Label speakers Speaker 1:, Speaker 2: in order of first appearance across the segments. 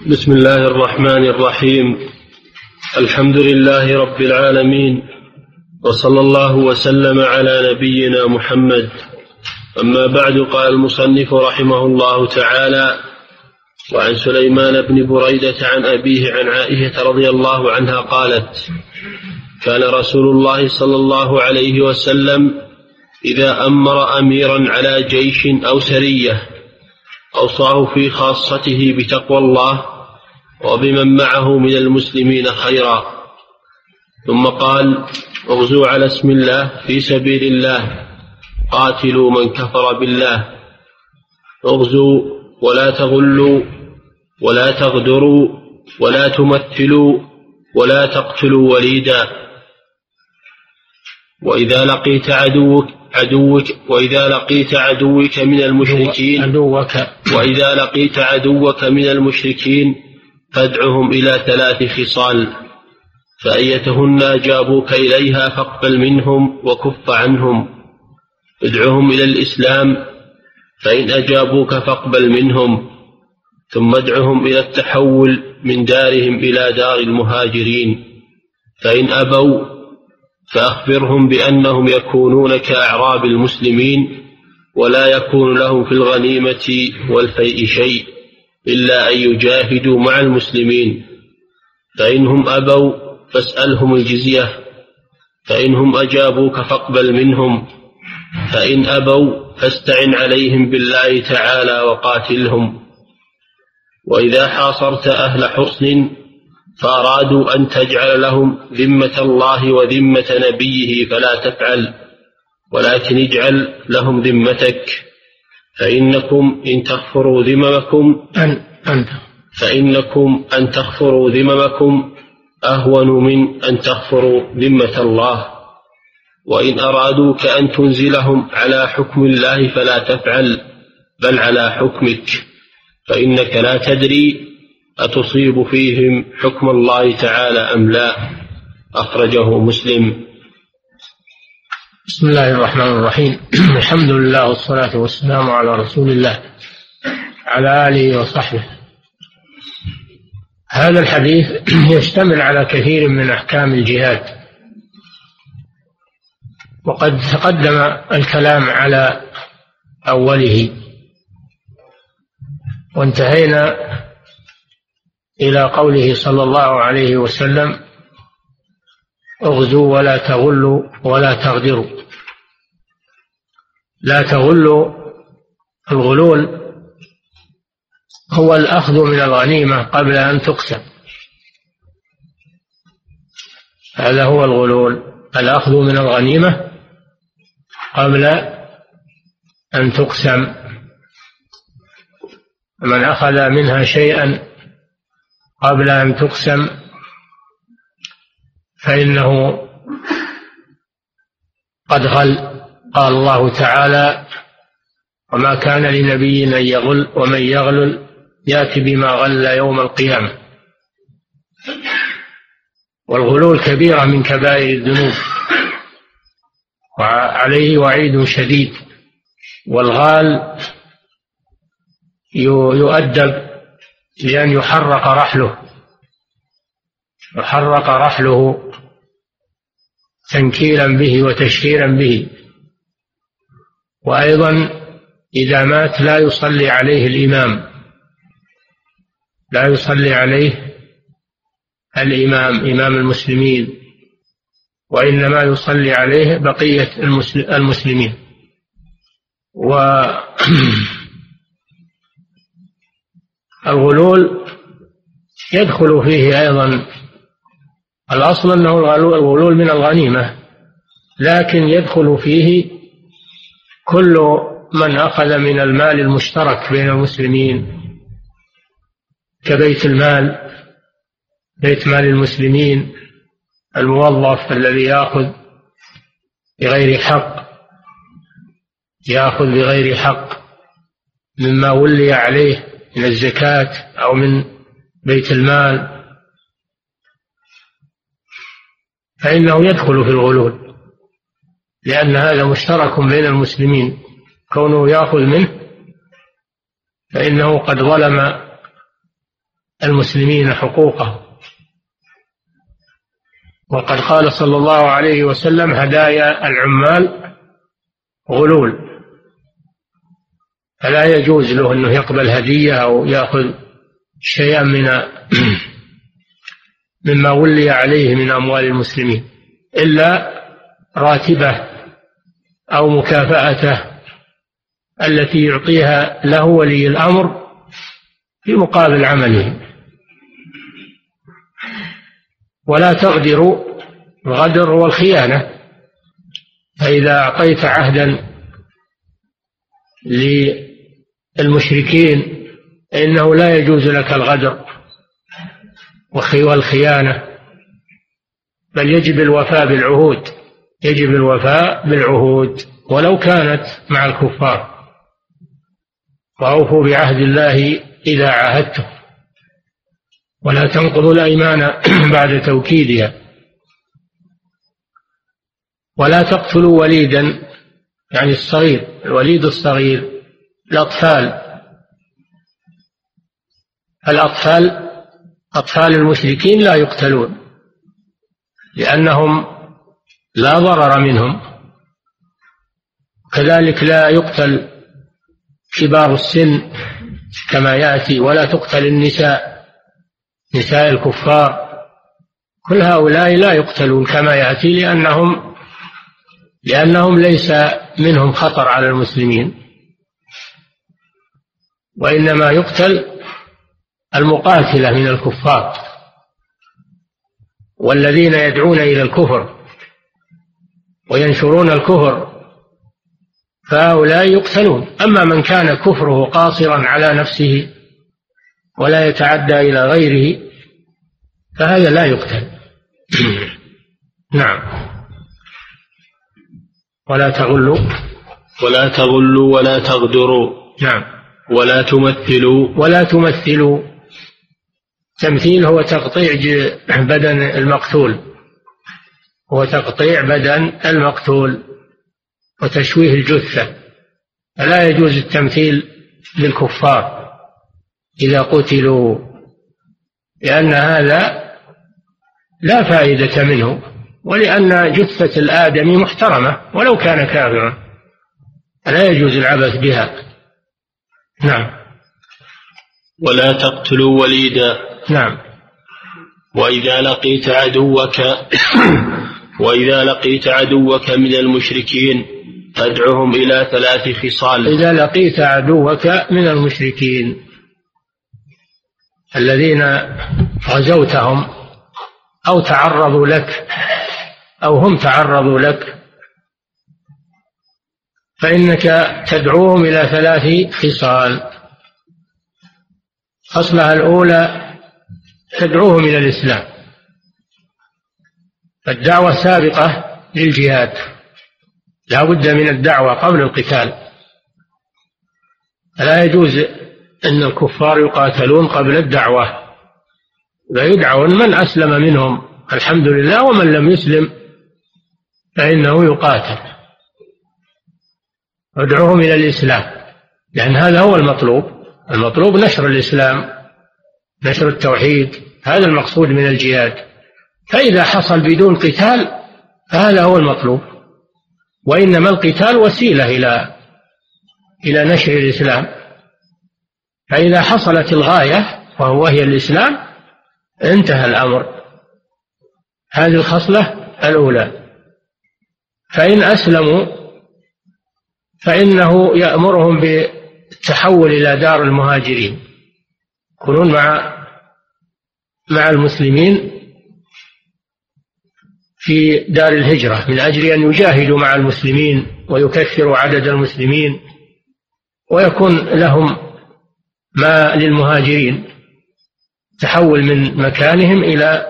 Speaker 1: بسم الله الرحمن الرحيم. الحمد لله رب العالمين وصلى الله وسلم على نبينا محمد. أما بعد قال المصنف رحمه الله تعالى وعن سليمان بن بريدة عن أبيه عن عائشة رضي الله عنها قالت كان رسول الله صلى الله عليه وسلم إذا أمر أميرا على جيش أو سرية اوصاه في خاصته بتقوى الله وبمن معه من المسلمين خيرا. ثم قال اغزوا على اسم الله في سبيل الله قاتلوا من كفر بالله. اغزوا ولا تغلوا ولا تغدروا ولا تمثلوا ولا تقتلوا وليدا. وإذا لقيت عدوك عدوك وإذا لقيت عدوك من المشركين
Speaker 2: عدوك
Speaker 1: وإذا لقيت عدوك من المشركين فادعهم إلى ثلاث خصال فأيتهن أجابوك إليها فاقبل منهم وكف عنهم. ادعهم إلى الإسلام فإن أجابوك فاقبل منهم. ثم ادعهم إلى التحول من دارهم إلى دار المهاجرين. فإن أبوا فأخبرهم بأنهم يكونون كأعراب المسلمين ولا يكون لهم في الغنيمة والفيء شيء إلا أن يجاهدوا مع المسلمين. فإنهم أبوا فاسألهم الجزية. فإنهم أجابوك فاقبل منهم. فإن أبوا فاستعن عليهم بالله تعالى وقاتلهم. وإذا حاصرت أهل حصن فأرادوا أن تجعل لهم ذمة الله وذمة نبيه فلا تفعل ولكن اجعل لهم ذمتك فإنكم إن تغفروا ذممكم
Speaker 2: أن أنت
Speaker 1: فإنكم أن تغفروا ذممكم أهون من أن تغفروا ذمة الله. وإن أرادوك أن تنزلهم على حكم الله فلا تفعل بل على حكمك فإنك لا تدري أتصيب فيهم حكم الله تعالى أم لا؟ أخرجه مسلم.
Speaker 2: بسم الله الرحمن الرحيم. الحمد لله والصلاة والسلام على رسول الله على آله وصحبه. هذا الحديث يشتمل على كثير من أحكام الجهاد. وقد تقدم الكلام على أوله. وانتهينا إلى قوله صلى الله عليه وسلم أغزوا ولا تغلوا ولا تغدروا. لا تغلوا الغلول هو الأخذ من الغنيمة قبل أن تقسم. هذا هو الغلول الأخذ من الغنيمة قبل أن تقسم. من أخذ منها شيئا قبل أن تقسم فإنه قد غل. قال الله تعالى وما كان لنبي أن يغل ومن يغلل يأتي بما غل يوم القيامة. والغلول كبيرة من كبائر الذنوب. وعليه وعيد شديد. والغال يؤدب بأن يحرق رحله. يحرق رحله تنكيلا به وتشهيرا به. وأيضا إذا مات لا يصلي عليه الإمام. لا يصلي عليه الإمام إمام المسلمين. وإنما يصلي عليه بقية المسلمين. و الغلول يدخل فيه أيضا. الأصل أنه الغلول من الغنيمة لكن يدخل فيه كل من أخذ من المال المشترك بين المسلمين كبيت المال بيت مال المسلمين الموظف الذي يأخذ بغير حق يأخذ بغير حق مما ولي عليه من الزكاة أو من بيت المال. فإنه يدخل في الغلول لأن هذا مشترك بين المسلمين. كونه يأخذ منه فإنه قد ظلم المسلمين حقوقهم وقد قال صلى الله عليه وسلم هدايا العمال غلول. فلا يجوز له أنه يقبل هدية أو يأخذ شيئا من مما ولي عليه من أموال المسلمين إلا راتبه أو مكافأته التي يعطيها له ولي الأمر في مقابل عمله. ولا تغدر الغدر هو الخيانة فإذا أعطيت عهدا للمشركين فإنه لا يجوز لك الغدر والخيانة بل يجب الوفاء بالعهود يجب الوفاء بالعهود ولو كانت مع الكفار. وأوفوا بعهد الله إذا عاهدتم. ولا تنقضوا الأيمان بعد توكيدها. ولا تقتلوا وليدا يعني الصغير الوليد الصغير الأطفال. الأطفال أطفال المشركين لا يقتلون لأنهم لا ضرر منهم. كذلك لا يقتل كبار السن كما يأتي ولا تقتل النساء نساء الكفار. كل هؤلاء لا يقتلون كما يأتي لأنهم لأنهم ليس منهم خطر على المسلمين. وإنما يقتل المقاتلة من الكفار والذين يدعون إلى الكفر وينشرون الكفر فهؤلاء يقتلون. أما من كان كفره قاصرا على نفسه ولا يتعدى إلى غيره فهذا لا يقتل. نعم. ولا تغلوا.
Speaker 1: ولا تغلوا ولا تغدروا.
Speaker 2: نعم.
Speaker 1: ولا تمثلوا.
Speaker 2: ولا تمثلوا. تمثيل هو تقطيع بدن المقتول. هو تقطيع بدن المقتول وتشويه الجثة. فلا يجوز التمثيل للكفار إذا قتلوا لأن هذا لا فائدة منه ولأن جثة الآدمي محترمة ولو كان كافرا. لا يجوز العبث بها. نعم.
Speaker 1: ولا تقتلوا وليدا.
Speaker 2: نعم.
Speaker 1: وإذا لقيت عدوك وإذا لقيت عدوك من المشركين فادعهم إلى ثلاث خصال.
Speaker 2: إذا لقيت عدوك من المشركين الذين غزوتهم أو تعرضوا لك أو هم تعرضوا لك فإنك تدعوهم إلى ثلاث خصال. خصلها الأولى تدعوهم إلى الإسلام. فالدعوة سابقة للجهاد. لا بد من الدعوة قبل القتال. فلا يجوز أن الكفار يقاتلون قبل الدعوة. فيدعون من أسلم منهم. الحمد لله ومن لم يسلم فإنه يقاتل. ادعوهم إلى الإسلام. لأن هذا هو المطلوب. المطلوب نشر الإسلام نشر التوحيد هذا المقصود من الجهاد. فإذا حصل بدون قتال فهذا هو المطلوب. وإنما القتال وسيلة إلى إلى نشر الإسلام. فإذا حصلت الغاية وهو هي الإسلام انتهى الأمر. هذه الخصلة الأولى. فإن أسلموا فإنه يأمرهم بالتحول إلى دار المهاجرين. يكونون مع مع المسلمين في دار الهجرة من أجل أن يجاهدوا مع المسلمين ويكثروا عدد المسلمين ويكون لهم ما للمهاجرين تحول من مكانهم إلى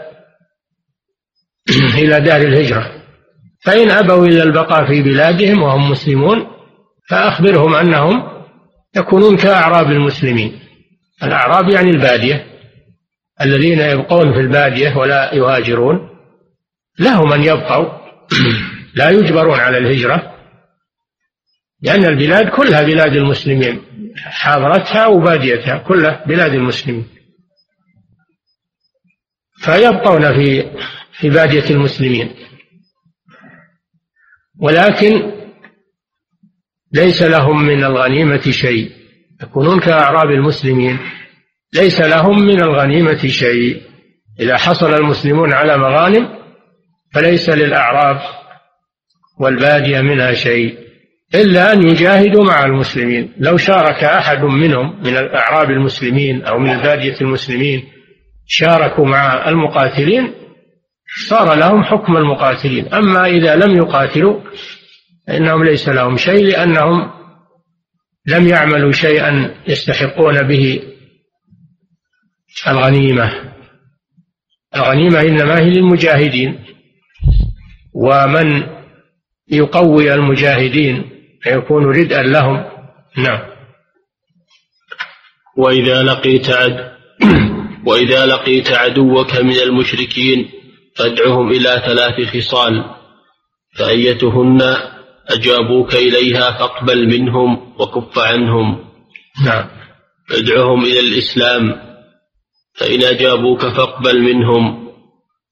Speaker 2: إلى دار الهجرة. فإن أبوا إلا البقاء في بلادهم وهم مسلمون فأخبرهم أنهم يكونون كأعراب المسلمين. الأعراب يعني البادية. الذين يبقون في البادية ولا يهاجرون. لهم أن يبقوا. لا يجبرون على الهجرة. لأن البلاد كلها بلاد المسلمين. حاضرتها وباديتها كلها بلاد المسلمين. فيبقون في في بادية المسلمين. ولكن ليس لهم من الغنيمة شيء. يكونون كأعراب المسلمين. ليس لهم من الغنيمة شيء. إذا حصل المسلمون على مغانم فليس للأعراب والبادية منها شيء. إلا أن يجاهدوا مع المسلمين. لو شارك أحد منهم من الأعراب المسلمين أو من بادية المسلمين شاركوا مع المقاتلين صار لهم حكم المقاتلين. أما إذا لم يقاتلوا فإنهم ليس لهم شيء لأنهم لم يعملوا شيئا يستحقون به الغنيمة. الغنيمة إنما هي للمجاهدين ومن يقوي المجاهدين فيكون ردءا لهم. نعم.
Speaker 1: وإذا لقيت عد وإذا لقيت عدوك من المشركين فادعهم إلى ثلاث خصال فأيتهن أجابوك إليها فاقبل منهم وكف عنهم.
Speaker 2: نعم.
Speaker 1: ادعهم إلى الإسلام. فإن أجابوك فاقبل منهم.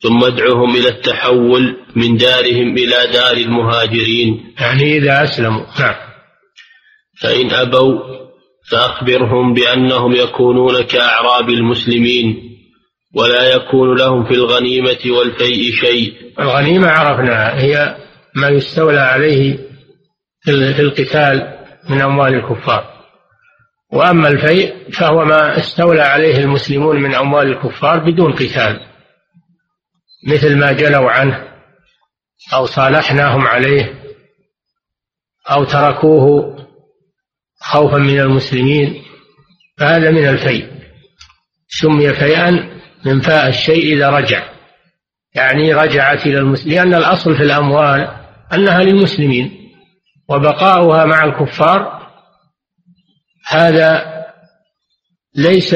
Speaker 1: ثم ادعهم إلى التحول من دارهم إلى دار المهاجرين.
Speaker 2: يعني إذا أسلموا. نعم.
Speaker 1: فإن أبوا فأخبرهم بأنهم يكونون كأعراب المسلمين ولا يكون لهم في الغنيمة والفيء شيء.
Speaker 2: الغنيمة عرفناها. هي ما يستولى عليه في القتال من أموال الكفار. وأما الفيء فهو ما استولى عليه المسلمون من أموال الكفار بدون قتال مثل ما جلوا عنه أو صالحناهم عليه أو تركوه خوفا من المسلمين فهذا من الفيء. سمي فيئا من فاء الشيء إذا رجع يعني رجعت إلى المسلمين لأن الأصل في الأموال أنها للمسلمين وبقاؤها مع الكفار هذا ليس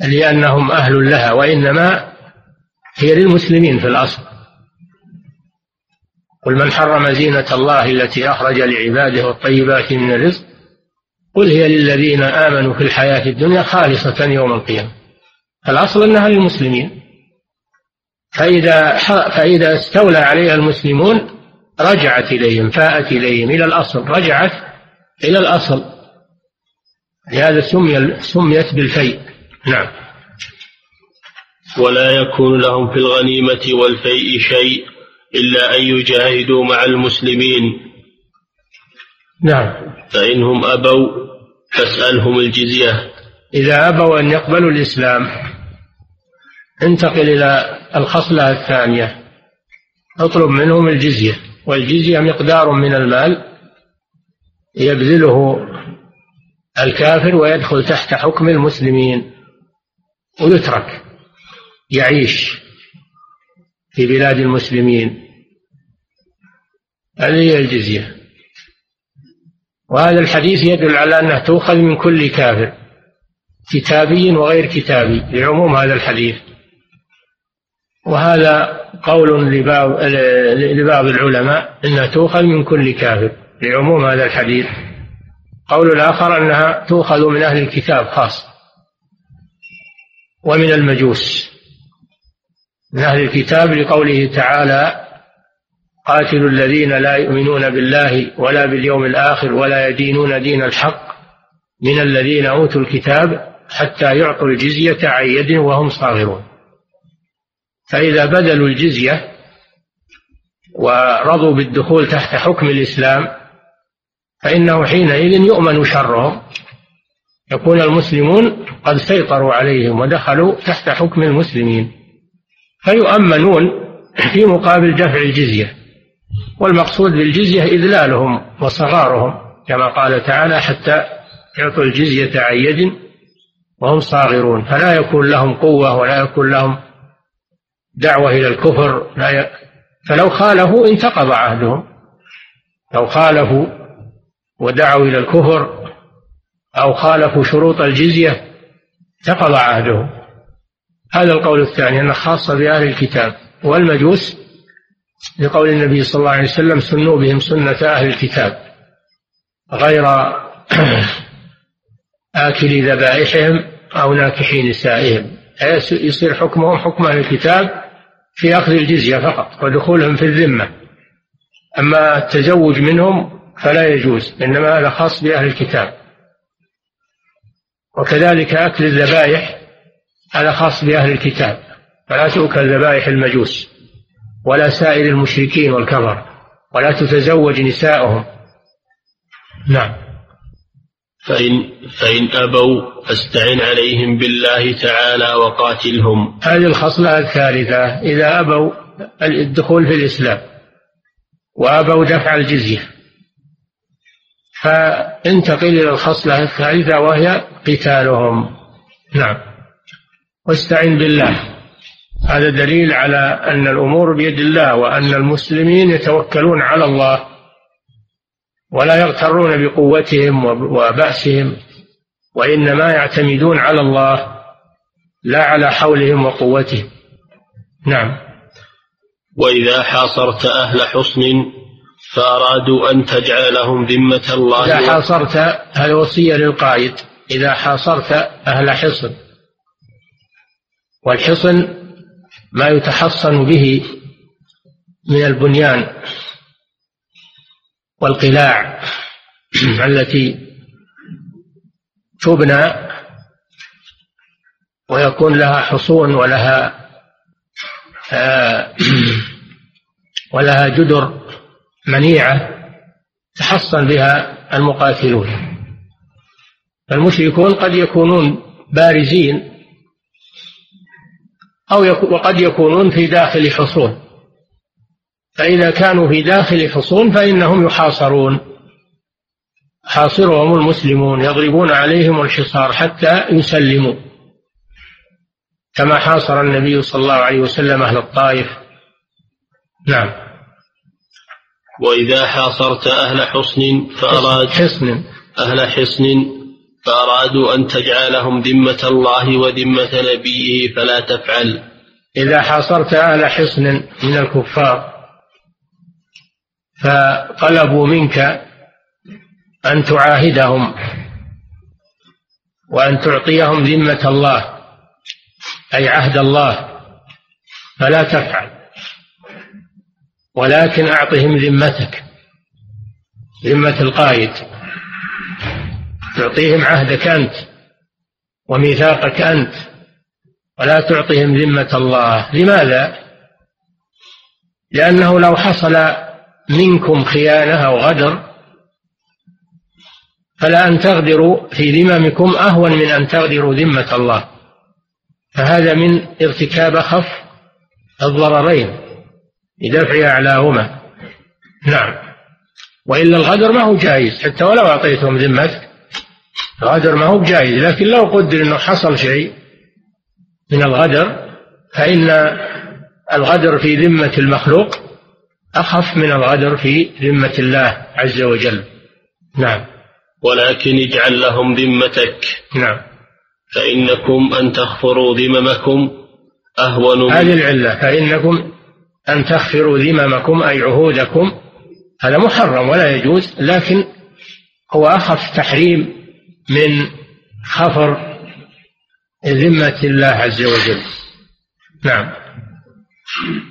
Speaker 2: لأنهم أهل لها وإنما هي للمسلمين في الأصل. قل من حرم زينة الله التي أخرج لعباده والطيبات من الرزق قل هي للذين آمنوا في الحياة الدنيا خالصة يوم القيامة. الأصل أنها للمسلمين. فإذا فإذا استولى عليها المسلمون رجعت إليهم فاءت إليهم إلى الأصل رجعت إلى الأصل. لهذا سمي سميت بالفيء. نعم.
Speaker 1: ولا يكون لهم في الغنيمة والفيء شيء إلا أن يجاهدوا مع المسلمين.
Speaker 2: نعم.
Speaker 1: فإنهم أبوا فاسألهم الجزية.
Speaker 2: إذا أبوا أن يقبلوا الإسلام انتقل إلى الخصلة الثانية. اطلب منهم الجزية والجزية مقدار من المال يبذله الكافر ويدخل تحت حكم المسلمين ويترك يعيش في بلاد المسلمين. هذه هي الجزية. وهذا الحديث يدل على أنها تؤخذ من كل كافر كتابي وغير كتابي لعموم هذا الحديث. وهذا قول لبعض لبعض العلماء إنها تؤخذ من كل كافر. لعموم هذا الحديث. قول الآخر أنها تؤخذ من أهل الكتاب خاص. ومن المجوس. من أهل الكتاب لقوله تعالى قاتلوا الذين لا يؤمنون بالله ولا باليوم الآخر ولا يدينون دين الحق من الذين أوتوا الكتاب حتى يعطوا الجزية عن يد وهم صاغرون. فإذا بذلوا الجزية ورضوا بالدخول تحت حكم الإسلام فإنه حينئذ يؤمن شرهم. يكون المسلمون قد سيطروا عليهم ودخلوا تحت حكم المسلمين. فيؤمنون في مقابل دفع الجزية والمقصود بالجزية إذلالهم وصغارهم كما قال تعالى حتى يعطوا الجزية عن يد وهم صاغرون فلا يكون لهم قوة ولا يكون لهم دعوة إلى الكفر لا ي... فلو خالفوا انتقض عهدهم. لو خالفوا ودعوا إلى الكفر أو خالفوا شروط الجزية انتقض عهدهم. هذا القول الثاني أنه خاصة بأهل الكتاب والمجوس لقول النبي صلى الله عليه وسلم سنوا بهم سنة أهل الكتاب غير آكل ذبائحهم أو ناكحي نسائهم. يصير حكمهم؟ حكم أهل الكتاب في أخذ الجزية فقط ودخولهم في الذمة. أما التزوج منهم فلا يجوز إنما هذا خاص بأهل الكتاب. وكذلك أكل الذبائح هذا خاص بأهل الكتاب. فلا تؤكل ذبائح المجوس ولا سائر المشركين والكفر ولا تتزوج نساؤهم. نعم.
Speaker 1: فإن فإن أبوا فاستعن عليهم بالله تعالى وقاتلهم.
Speaker 2: هذه الخصلة الثالثة إذا أبوا الدخول في الإسلام وأبوا دفع الجزية. فانتقل إلى الخصلة الثالثة وهي قتالهم. نعم. واستعن بالله. هذا دليل على أن الأمور بيد الله وأن المسلمين يتوكلون على الله. ولا يغترون بقوتهم وبأسهم وإنما يعتمدون على الله لا على حولهم وقوتهم. نعم.
Speaker 1: وإذا حاصرت أهل حصن فأرادوا أن تجعل لهم ذمة الله
Speaker 2: إذا حاصرت هذه وصية للقائد. إذا حاصرت أهل حصن. والحصن ما يتحصن به من البنيان. والقلاع التي تبنى ويكون لها حصون ولها آه، ولها جدر منيعة تحصن بها المقاتلون. المشركون قد يكونون بارزين أو وقد يكونون في داخل حصون. فإذا كانوا في داخل حصون فإنهم يحاصرون. حاصرهم المسلمون يضربون عليهم الحصار حتى يسلموا. كما حاصر النبي صلى الله عليه وسلم أهل الطائف. نعم.
Speaker 1: وإذا حاصرت أهل حصن فأراد
Speaker 2: حصن
Speaker 1: أهل حصن فأرادوا أن تجعلهم ذمة الله وذمة نبيه فلا تفعل.
Speaker 2: إذا حاصرت أهل حصن من الكفار فطلبوا منك أن تعاهدهم وأن تعطيهم ذمة الله أي عهد الله. فلا تفعل ولكن أعطهم ذمتك ذمة القائد. تعطيهم عهدك أنت وميثاقك أنت ولا تعطيهم ذمة الله. لماذا؟ لأنه لو حصل منكم خيانة أو غدر فلا أن تغدروا في ذممكم أهون من أن تغدروا ذمة الله. فهذا من ارتكاب أخف الضررين لدفع أعلاهما. نعم. وإلا الغدر ما هو جائز حتى ولو أعطيتهم ذمتك الغدر ما هو جائز لكن لو قدر أنه حصل شيء من الغدر فإن الغدر في ذمة المخلوق أخف من الغدر في ذمة الله عز وجل. نعم.
Speaker 1: ولكن اجعل لهم ذمتك.
Speaker 2: نعم.
Speaker 1: فإنكم أن تغفروا ذممكم أهون
Speaker 2: هذه العلة. فإنكم أن تغفروا ذممكم أي عهودكم. هذا محرم ولا يجوز لكن هو أخف تحريم من خفر ذمة الله عز وجل. نعم.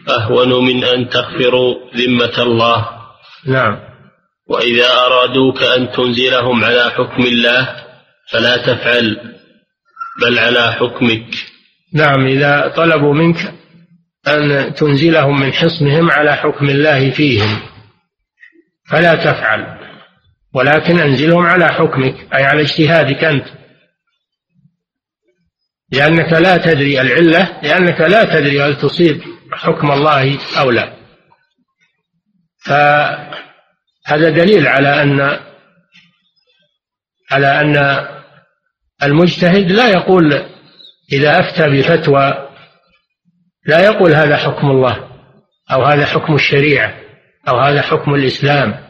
Speaker 1: أهون من أن تغفروا ذمة الله.
Speaker 2: نعم.
Speaker 1: وإذا أرادوك أن تنزلهم على حكم الله فلا تفعل بل على حكمك.
Speaker 2: نعم إذا طلبوا منك أن تنزلهم من حصنهم على حكم الله فيهم فلا تفعل. ولكن أنزلهم على حكمك أي على اجتهادك أنت. لأنك لا تدري العلة لأنك لا تدري هل تصيب. حكم الله أو لا. فهذا دليل على أن على أن المجتهد لا يقول إذا أفتى بفتوى لا يقول هذا حكم الله أو هذا حكم الشريعة أو هذا حكم الإسلام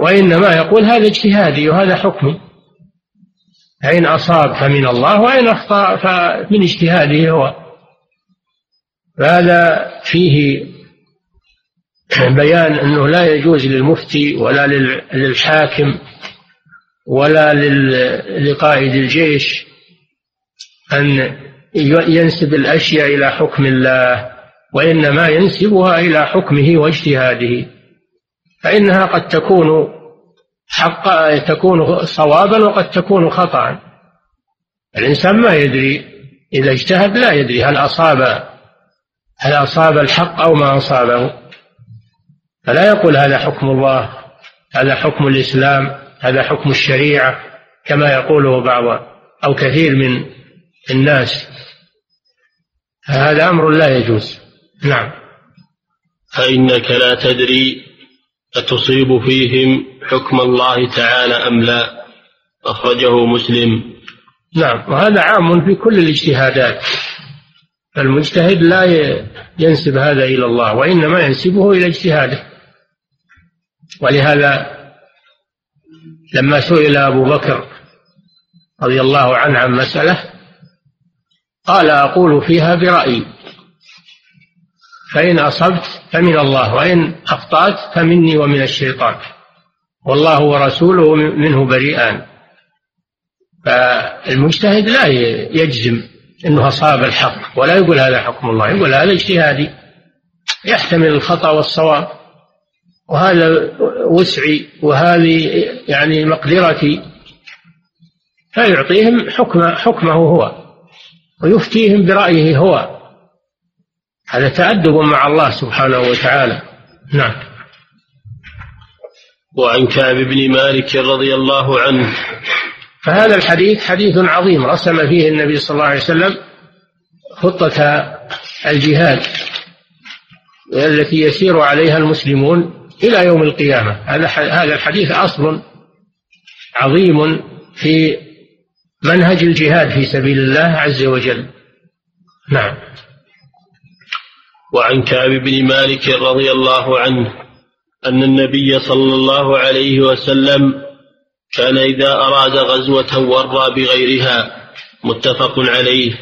Speaker 2: وإنما يقول هذا اجتهادي وهذا حكمي. فإن أصاب فمن الله وإن أخطأ فمن اجتهاده هو. فهذا فيه بيان أنه لا يجوز للمفتي ولا للحاكم ولا لقائد الجيش أن ينسب الأشياء إلى حكم الله وإنما ينسبها إلى حكمه واجتهاده فإنها قد تكون حق تكون صوابا وقد تكون خطأ. الإنسان ما يدري إذا اجتهد لا يدري هل أصاب هل أصاب الحق أو ما أصابه؟ فلا يقول هذا حكم الله هذا حكم الإسلام هذا حكم الشريعة كما يقوله بعض أو كثير من الناس. هذا أمر لا يجوز. نعم.
Speaker 1: فإنك لا تدري أتصيب فيهم حكم الله تعالى أم لا. أخرجه مسلم.
Speaker 2: نعم. وهذا عام في كل الاجتهادات. المجتهد لا ينسب هذا إلى الله وإنما ينسبه إلى اجتهاده. ولهذا لما سئل أبو بكر رضي الله عنه عن مسألة قال أقول فيها برأيي. فإن أصبت فمن الله وإن أخطأت فمني ومن الشيطان. والله ورسوله منه بريئان. فالمجتهد لا يجزم. إنه أصاب الحق. ولا يقول هذا حكم الله يقول هذا اجتهادي. يحتمل الخطأ والصواب. وهذا وسعي وهذه يعني مقدرتي فيعطيهم حكم حكمه هو ويفتيهم برأيه هو. هذا تأدب مع الله سبحانه وتعالى. نعم.
Speaker 1: وعن كعب بن مالك رضي الله عنه
Speaker 2: فهذا الحديث حديث عظيم رسم فيه النبي صلى الله عليه وسلم خطة الجهاد التي يسير عليها المسلمون إلى يوم القيامة. هذا الحديث أصل عظيم في منهج الجهاد في سبيل الله عز وجل. نعم.
Speaker 1: وعن كعب بن مالك رضي الله عنه أن النبي صلى الله عليه وسلم كان إذا أراد غزوة ورى بغيرها متفق عليه.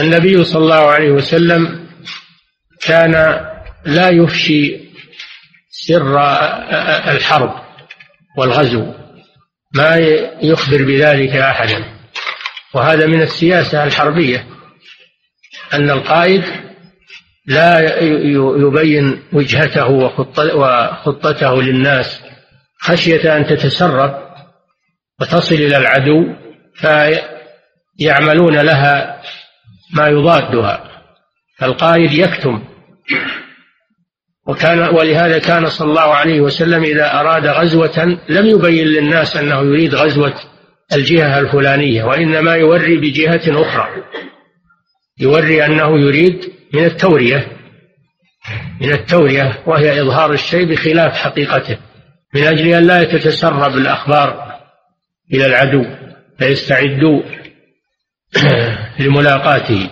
Speaker 2: النبي صلى الله عليه وسلم كان لا يفشي سر الحرب والغزو ما يخبر بذلك أحدا. وهذا من السياسة الحربية أن القائد لا يبين وجهته وخطته للناس خشية أن تتسرب وتصل إلى العدو فيعملون لها ما يضادها. فالقائد يكتم. وكان ولهذا كان صلى الله عليه وسلم إذا أراد غزوة لم يبين للناس أنه يريد غزوة الجهة الفلانية وإنما يوري بجهة أخرى. يوري أنه يريد من التورية من التورية وهي إظهار الشيء بخلاف حقيقته. من أجل أن لا تتسرب الأخبار إلى العدو فيستعدوا لملاقاته.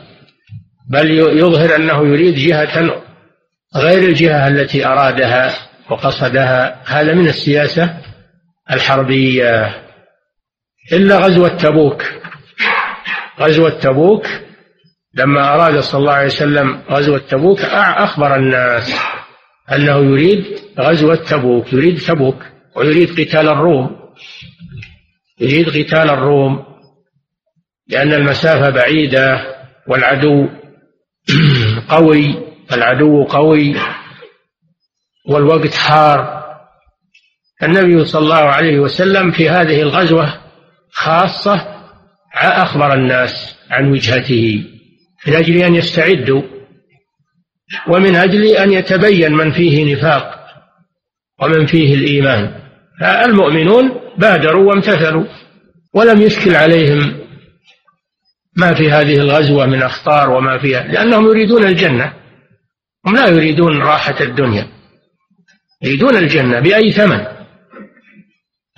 Speaker 2: بل يظهر أنه يريد جهة غير الجهة التي أرادها وقصدها. هذا من السياسة الحربية. إلا غزوة تبوك. غزوة تبوك لما أراد صلى الله عليه وسلم غزوة تبوك أخبر الناس أنه يريد غزوة تبوك يريد تبوك ويريد قتال الروم يريد قتال الروم لأن المسافة بعيدة والعدو قوي العدو قوي والوقت حار. النبي صلى الله عليه وسلم في هذه الغزوة خاصة أخبر الناس عن وجهته من أجل أن يستعدوا ومن أجل أن يتبين من فيه نفاق ومن فيه الإيمان. فالمؤمنون بادروا وامتثلوا ولم يشكل عليهم ما في هذه الغزوة من أخطار وما فيها لأنهم يريدون الجنة. هم لا يريدون راحة الدنيا. يريدون الجنة بأي ثمن.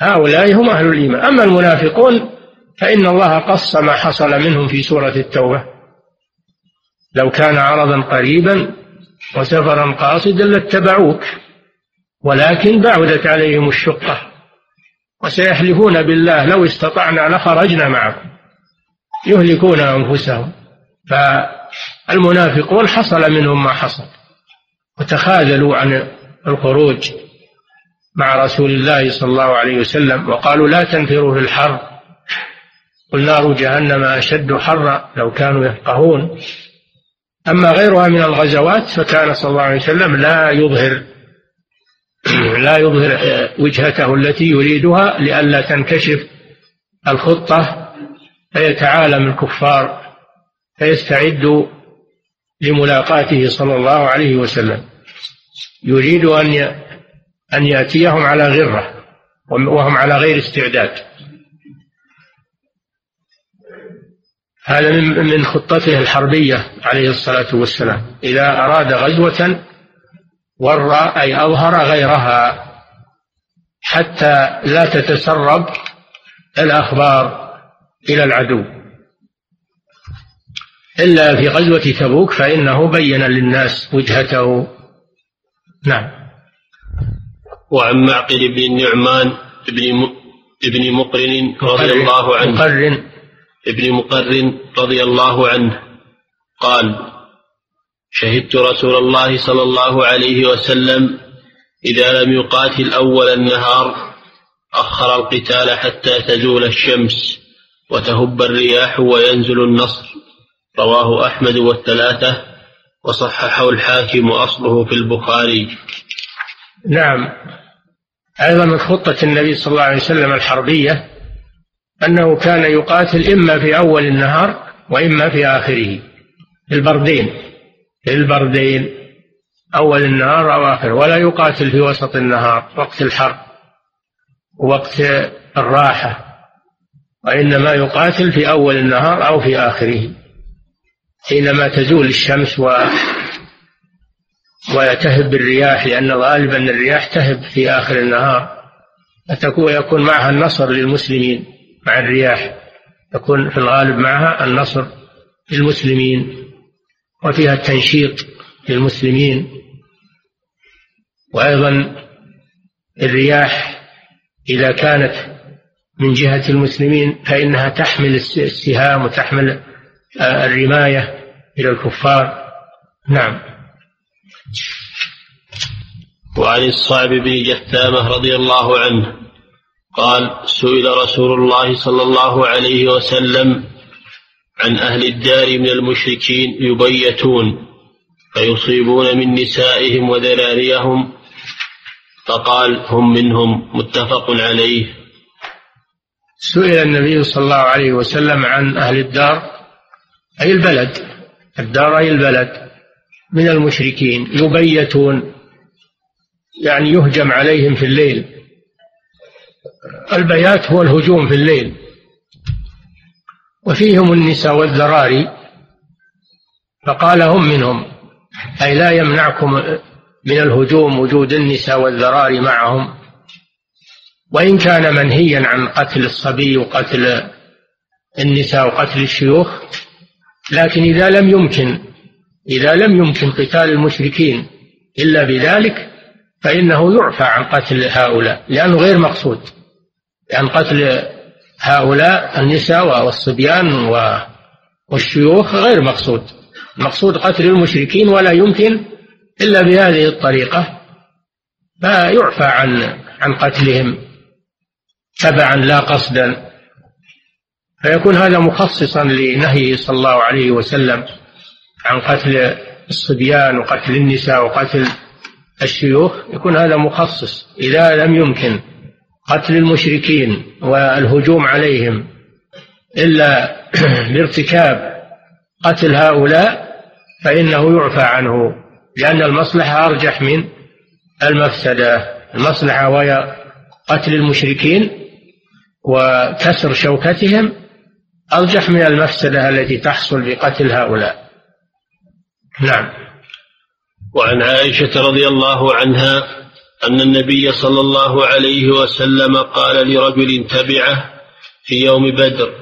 Speaker 2: هؤلاء هم أهل الإيمان. أما المنافقون فإن الله قص ما حصل منهم في سورة التوبة. لو كان عرضا قريبا وسفرا قاصدا لاتبعوك ولكن بعدت عليهم الشقة. وسيحلفون بالله لو استطعنا لخرجنا معكم. يهلكون أنفسهم. فالمنافقون حصل منهم ما حصل. وتخاذلوا عن الخروج مع رسول الله صلى الله عليه وسلم وقالوا لا تنفروا في الحرب قل نار جهنم أشد حرا لو كانوا يفقهون. أما غيرها من الغزوات فكان صلى الله عليه وسلم لا يظهر لا يظهر وجهته التي يريدها لئلا تنكشف الخطة فيتعالم الكفار فيستعدوا لملاقاته صلى الله عليه وسلم. يريد أن أن يأتيهم على غرة وهم على غير استعداد. هذا من خطته الحربية عليه الصلاة والسلام. إذا أراد غزوة ورى أي أظهر غيرها حتى لا تتسرب الأخبار إلى العدو. إلا في غزوة تبوك فإنه بين للناس وجهته. نعم.
Speaker 1: وعن معقل بن النعمان بن ابن مقرن رضي الله عنه.
Speaker 2: مقرن.
Speaker 1: ابن مقرن رضي الله عنه قال شهدت رسول الله صلى الله عليه وسلم إذا لم يقاتل أول النهار أخر القتال حتى تزول الشمس وتهب الرياح وينزل النصر رواه أحمد والثلاثة وصححه الحاكم أصله في البخاري.
Speaker 2: نعم. أيضا من خطة النبي صلى الله عليه وسلم الحربية أنه كان يقاتل إما في أول النهار وإما في آخره. في البردين في البردين أول النهار أو آخره. ولا يقاتل في وسط النهار وقت الحر وقت الراحة. وإنما يقاتل في أول النهار أو في آخره. حينما تزول الشمس و وتهب الرياح لأن الغالب أن الرياح تهب في آخر النهار. فتكون يكون معها النصر للمسلمين. مع الرياح يكون في الغالب معها النصر للمسلمين وفيها التنشيط للمسلمين. وأيضا الرياح إذا كانت من جهة المسلمين فإنها تحمل السهام وتحمل آه، الرماية إلى الكفار. نعم.
Speaker 1: وعن الصعب بن جثامة رضي الله عنه قال سئل رسول الله صلى الله عليه وسلم عن أهل الدار من المشركين يبيتون فيصيبون من نسائهم وذراريهم فقال هم منهم. متفق عليه.
Speaker 2: سئل النبي صلى الله عليه وسلم عن أهل الدار أي البلد؟ الدار أي البلد؟ من المشركين يبيتون يعني يهجم عليهم في الليل. البيات هو الهجوم في الليل. وفيهم النساء والذراري فقال هم منهم أي لا يمنعكم من الهجوم وجود النساء والذراري معهم. وإن كان منهيا عن قتل الصبي وقتل النساء وقتل الشيوخ لكن إذا لم يمكن إذا لم يمكن قتال المشركين إلا بذلك فإنه يعفى عن قتل هؤلاء لأنه غير مقصود. لأن قتل هؤلاء النساء والصبيان والشيوخ غير مقصود. المقصود قتل المشركين ولا يمكن إلا بهذه الطريقة. فيعفى عن عن قتلهم تبعا لا قصدا. فيكون هذا مخصصا لنهيه صلى الله عليه وسلم عن قتل الصبيان وقتل النساء وقتل الشيوخ يكون هذا مخصص إذا لم يمكن قتل المشركين والهجوم عليهم إلا بارتكاب قتل هؤلاء فإنه يعفى عنه لأن المصلحة أرجح من المفسدة. المصلحة وهي قتل المشركين وكسر شوكتهم أرجح من المفسدة التي تحصل بقتل هؤلاء. نعم.
Speaker 1: وعن عائشة رضي الله عنها أن النبي صلى الله عليه وسلم قال لرجل تبعه في يوم بدر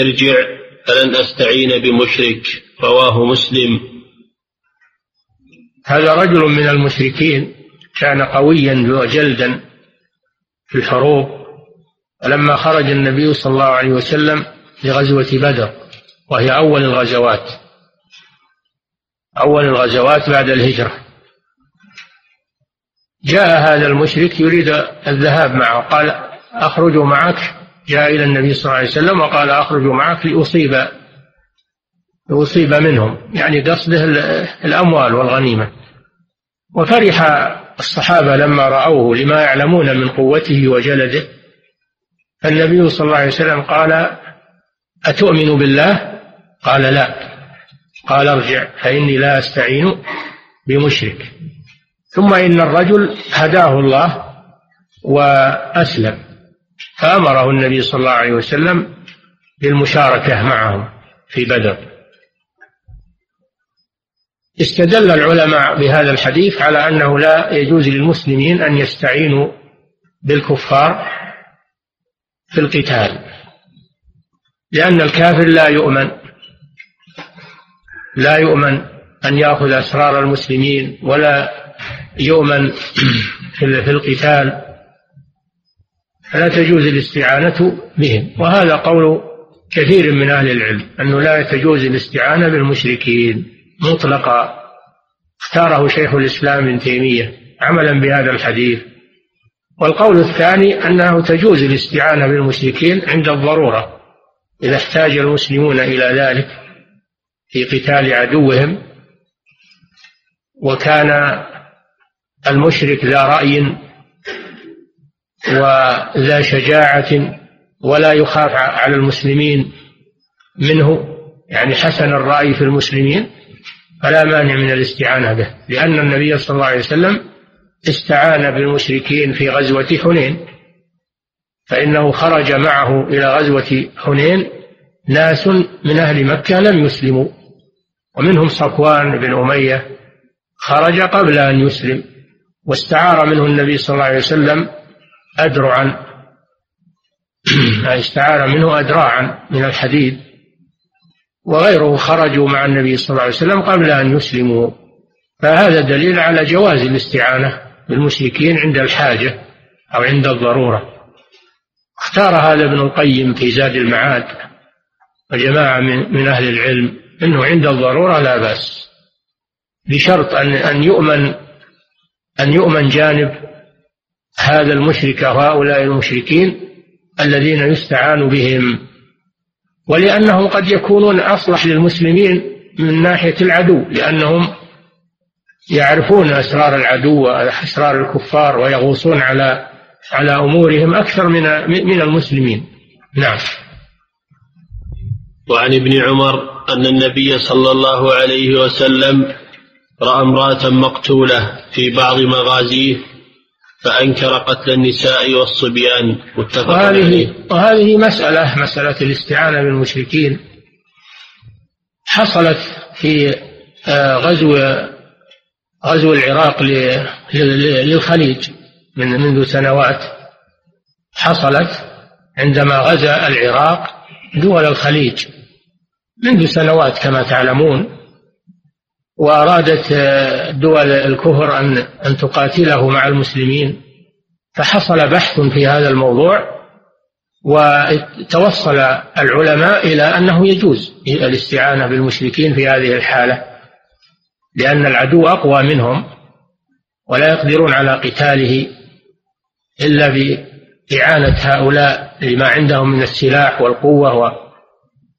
Speaker 1: ارجع فلن أستعين بمشرك رواه مسلم.
Speaker 2: هذا رجل من المشركين كان قويا جلدا في الحروب فلما خرج النبي صلى الله عليه وسلم لغزوة بدر وهي أول الغزوات. أول الغزوات بعد الهجرة. جاء هذا المشرك يريد الذهاب معه قال أخرج معك. جاء إلى النبي صلى الله عليه وسلم وقال أخرج معك لأصيب لأصيب منهم يعني قصده الأموال والغنيمة. وفرح الصحابة لما رأوه لما يعلمون من قوته وجلده. فالنبي صلى الله عليه وسلم قال أتؤمن بالله؟ قال لا. قال ارجع فإني لا أستعين بمشرك. ثم إن الرجل هداه الله وأسلم فأمره النبي صلى الله عليه وسلم بالمشاركة معهم في بدر. استدل العلماء بهذا الحديث على أنه لا يجوز للمسلمين أن يستعينوا بالكفار في القتال لأن الكافر لا يؤمن. لا يؤمن أن يأخذ أسرار المسلمين ولا يؤمن في القتال. فلا تجوز الاستعانة بهم. وهذا قول كثير من أهل العلم أنه لا تجوز الاستعانة بالمشركين مطلقا. اختاره شيخ الإسلام ابن تيمية عملا بهذا الحديث. والقول الثاني أنه تجوز الاستعانة بالمشركين عند الضرورة إذا احتاج المسلمون إلى ذلك. في قتال عدوهم وكان المشرك ذا رأي وذا شجاعة ولا يخاف على المسلمين منه يعني حسن الرأي في المسلمين فلا مانع من الاستعانة به لأن النبي صلى الله عليه وسلم استعان بالمشركين في غزوة حنين فإنه خرج معه إلى غزوة حنين ناس من أهل مكة لم يسلموا. ومنهم صفوان بن أمية خرج قبل أن يسلم واستعار منه النبي صلى الله عليه وسلم أدرعا. استعار منه أدراعا من الحديد وغيره خرجوا مع النبي صلى الله عليه وسلم قبل أن يسلموا. فهذا دليل على جواز الاستعانة بالمشركين عند الحاجة أو عند الضرورة. اختار هذا ابن القيم في زاد المعاد وجماعة من, من أهل العلم أنه عند الضرورة لا بأس. بشرط أن أن يؤمن أن يؤمن جانب هذا المشرك وهؤلاء المشركين الذين يستعان بهم. ولأنهم قد يكونون أصلح للمسلمين من ناحية العدو لأنهم يعرفون أسرار العدو وأسرار الكفار ويغوصون على على أمورهم أكثر من من المسلمين. نعم.
Speaker 1: وعن ابن عمر أن النبي صلى الله عليه وسلم رأى امرأة مقتولة في بعض مغازيه فأنكر قتل النساء والصبيان.
Speaker 2: متفق وهذه وهذه مسألة مسألة الاستعانة بالمشركين. حصلت في آه، غزو غزو العراق للخليج من منذ سنوات. حصلت عندما غزا العراق دول الخليج. منذ سنوات كما تعلمون وأرادت دول الكفر أن أن تقاتله مع المسلمين فحصل بحث في هذا الموضوع وتوصل العلماء إلى أنه يجوز الاستعانة بالمشركين في هذه الحالة لأن العدو أقوى منهم ولا يقدرون على قتاله إلا بإعانة هؤلاء لما عندهم من السلاح والقوة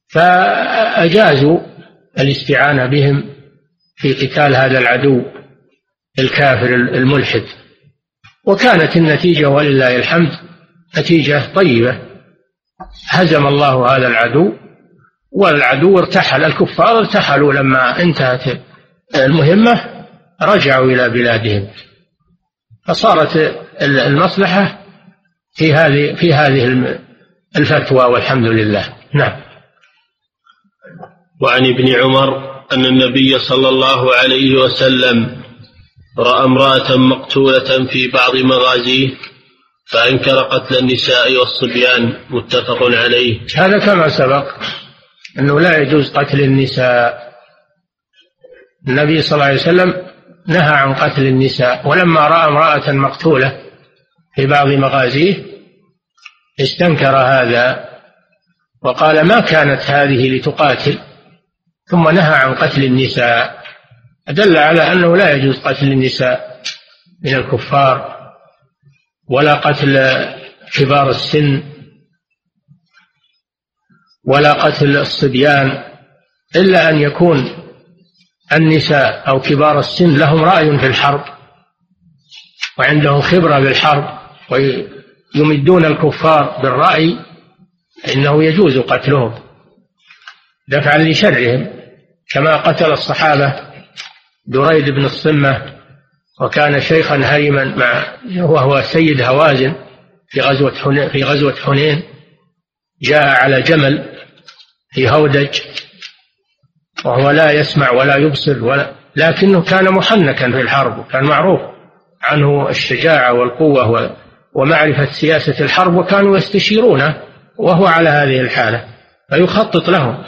Speaker 2: فأجازوا الاستعانة بهم في قتال هذا العدو الكافر الملحد. وكانت النتيجة ولله الحمد نتيجة طيبة. هزم الله هذا العدو والعدو ارتحل الكفار ارتحلوا لما انتهت المهمة رجعوا إلى بلادهم. فصارت المصلحة في هذه في هذه الفتوى والحمد لله. نعم.
Speaker 1: وعن ابن عمر أن النبي صلى الله عليه وسلم رأى امرأة مقتولة في بعض مغازيه فأنكر قتل النساء والصبيان متفق عليه.
Speaker 2: هذا كما سبق أنه لا يجوز قتل النساء. النبي صلى الله عليه وسلم نهى عن قتل النساء ولما رأى امرأة مقتولة في بعض مغازيه استنكر هذا وقال ما كانت هذه لتقاتل؟ ثم نهى عن قتل النساء. دل على أنه لا يجوز قتل النساء من الكفار ولا قتل كبار السن ولا قتل الصبيان إلا أن يكون النساء أو كبار السن لهم رأي في الحرب وعندهم خبرة بالحرب ويمدون الكفار بالرأي فإنه يجوز قتلهم. دفعا لشرهم كما قتل الصحابة دريد بن الصمة وكان شيخا هرما مع وهو سيد هوازن في غزوة حنين في غزوة حنين جاء على جمل في هودج وهو لا يسمع ولا يبصر ولا لكنه كان محنكا في الحرب وكان معروف عنه الشجاعة والقوة ومعرفة سياسة الحرب وكانوا يستشيرونه وهو على هذه الحالة فيخطط لهم.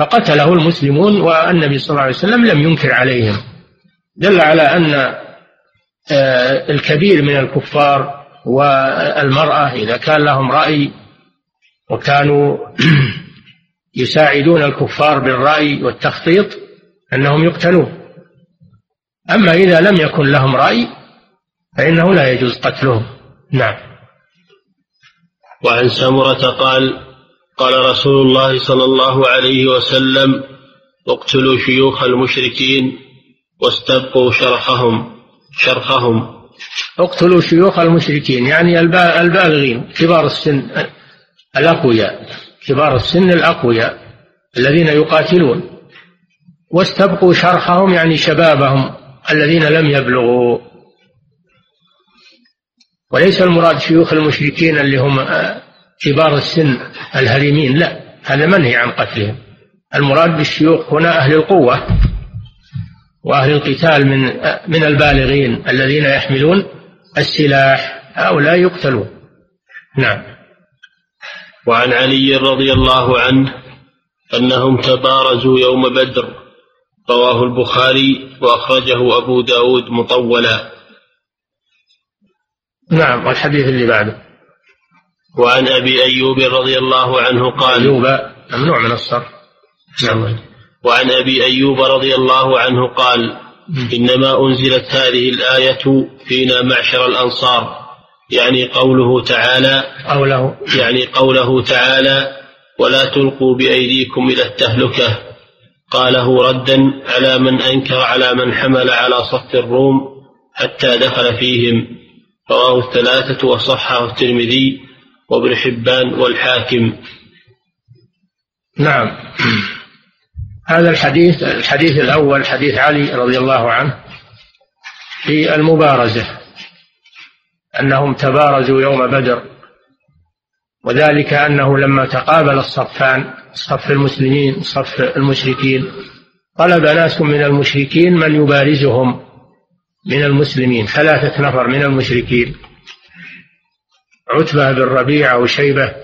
Speaker 2: فقتله المسلمون والنبي صلى الله عليه وسلم لم ينكر عليهم. دل على أن آه، الكبير من الكفار والمرأة إذا كان لهم رأي وكانوا يساعدون الكفار بالرأي والتخطيط أنهم يقتلون. أما إذا لم يكن لهم رأي فإنه لا يجوز قتلهم. نعم.
Speaker 1: وعن سمرة قال قال رسول الله صلى الله عليه وسلم اقتلوا شيوخ المشركين واستبقوا شرخهم شرخهم
Speaker 2: اقتلوا شيوخ المشركين يعني البالغين كبار السن الأقوياء كبار السن الأقوياء الذين يقاتلون. واستبقوا شرخهم يعني شبابهم الذين لم يبلغوا. وليس المراد شيوخ المشركين اللي هم كبار السن الهرمين لا هذا منهي عن قتلهم. المراد بالشيوخ هنا أهل القوة وأهل القتال من من البالغين الذين يحملون السلاح هؤلاء يقتلون. نعم.
Speaker 1: وعن علي رضي الله عنه أنهم تبارزوا يوم بدر رواه البخاري وأخرجه أبو داود مطولا.
Speaker 2: نعم والحديث اللي بعده.
Speaker 1: وعن أبي أيوب رضي الله عنه قال
Speaker 2: أيوب ممنوع من الصرف
Speaker 1: نعم. وعن أبي أيوب رضي الله عنه قال إنما أنزلت هذه الآية فينا معشر الأنصار يعني قوله تعالى
Speaker 2: قوله.
Speaker 1: يعني قوله تعالى ولا تلقوا بأيديكم إلى التهلكة. قاله ردا على من أنكر على من حمل على صف الروم حتى دخل فيهم. رواه الثلاثة وصححه الترمذي وابن حبان والحاكم.
Speaker 2: نعم. هذا الحديث الحديث الأول حديث علي رضي الله عنه في المبارزة أنهم تبارزوا يوم بدر وذلك أنه لما تقابل الصفان صف المسلمين صف المشركين طلب ناس من المشركين من يبارزهم من المسلمين ثلاثة نفر من المشركين. عتبة بن ربيعة وشيبة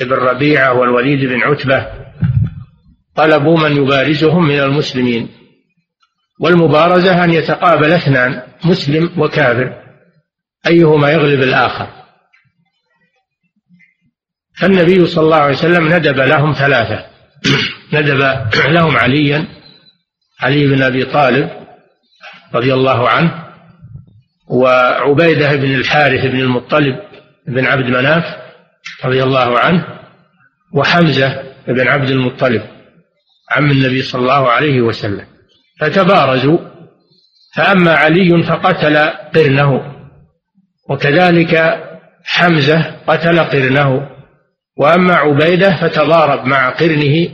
Speaker 2: بن ربيعة والوليد بن عتبة طلبوا من يبارزهم من المسلمين والمبارزة أن يتقابل اثنان مسلم وكافر أيهما يغلب الآخر. فالنبي صلى الله عليه وسلم ندب لهم ثلاثة ندب لهم عليا علي بن أبي طالب رضي الله عنه وعبيدة بن الحارث بن المطلب بن عبد مناف رضي الله عنه وحمزة بن عبد المطلب عم النبي صلى الله عليه وسلم فتبارزوا فأما علي فقتل قرنه وكذلك حمزة قتل قرنه وأما عبيدة فتضارب مع قرنه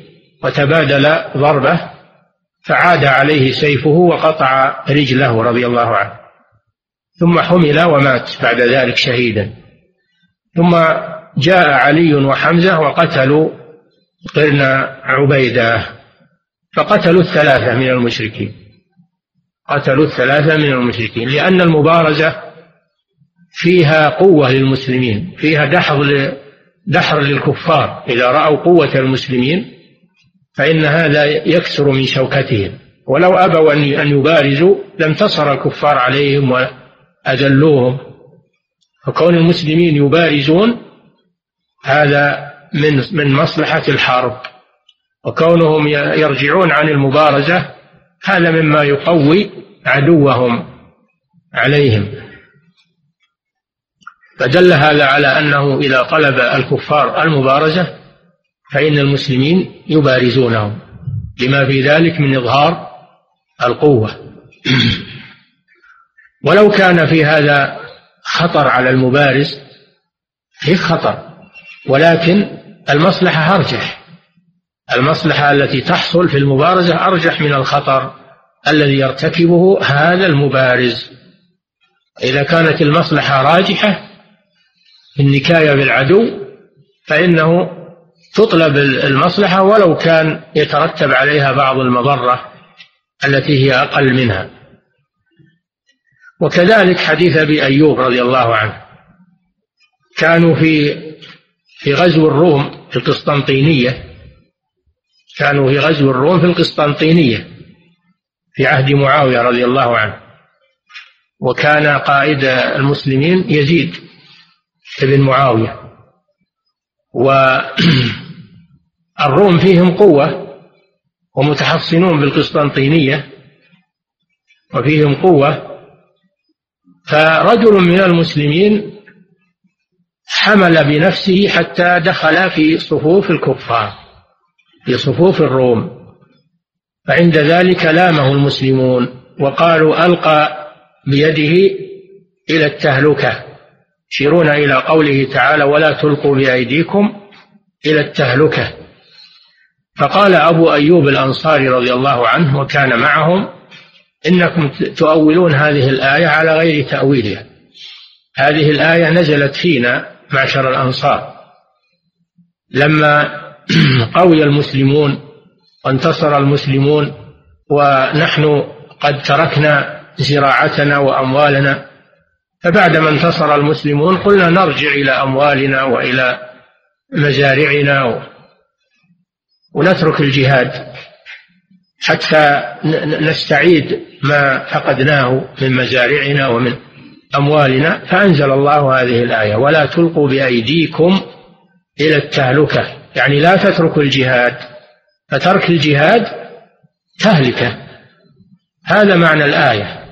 Speaker 2: وتبادل ضربة فعاد عليه سيفه وقطع رجله رضي الله عنه ثم حمل ومات بعد ذلك شهيدا. ثم جاء علي وحمزة وقتلوا قرن عبيدة فقتلوا الثلاثة من المشركين. قتلوا الثلاثة من المشركين لأن المبارزة فيها قوة للمسلمين فيها دحر دحر للكفار. إذا رأوا قوة المسلمين فإن هذا يكسر من شوكتهم. ولو أبوا أن يبارزوا لانتصر الكفار عليهم وأذلوهم. فكون المسلمين يبارزون هذا من من مصلحة الحرب. وكونهم يرجعون عن المبارزة هذا مما يقوي عدوهم عليهم. فدل هذا على أنه إذا طلب الكفار المبارزة فإن المسلمين يبارزونهم. لما في ذلك من إظهار القوة. ولو كان في هذا خطر على المبارز فيه خطر. ولكن المصلحة أرجح. المصلحة التي تحصل في المبارزة أرجح من الخطر الذي يرتكبه هذا المبارز. إذا كانت المصلحة راجحة في النكاية بالعدو فإنه تطلب المصلحة ولو كان يترتب عليها بعض المضرة التي هي أقل منها. وكذلك حديث أبي أيوب رضي الله عنه. كانوا في في غزو الروم في القسطنطينية. كانوا في غزو الروم في القسطنطينية في عهد معاوية رضي الله عنه. وكان قائد المسلمين يزيد بن معاوية. والروم فيهم قوة ومتحصنون بالقسطنطينية وفيهم قوة فرجل من المسلمين حمل بنفسه حتى دخل في صفوف الكفار في صفوف الروم. فعند ذلك لامه المسلمون وقالوا ألقى بيده إلى التهلكة. يشيرون إلى قوله تعالى ولا تلقوا بأيديكم إلى التهلكة. فقال أبو أيوب الأنصاري رضي الله عنه وكان معهم إنكم تؤولون هذه الآية على غير تأويلها. هذه الآية نزلت فينا معشر الأنصار. لما قوي المسلمون وانتصر المسلمون ونحن قد تركنا زراعتنا وأموالنا فبعدما انتصر المسلمون قلنا نرجع إلى أموالنا وإلى مزارعنا ونترك الجهاد. حتى نستعيد ما فقدناه من مزارعنا ومن أموالنا فأنزل الله هذه الآية ولا تلقوا بأيديكم إلى التهلكة. يعني لا تتركوا الجهاد فترك الجهاد تهلكة. هذا معنى الآية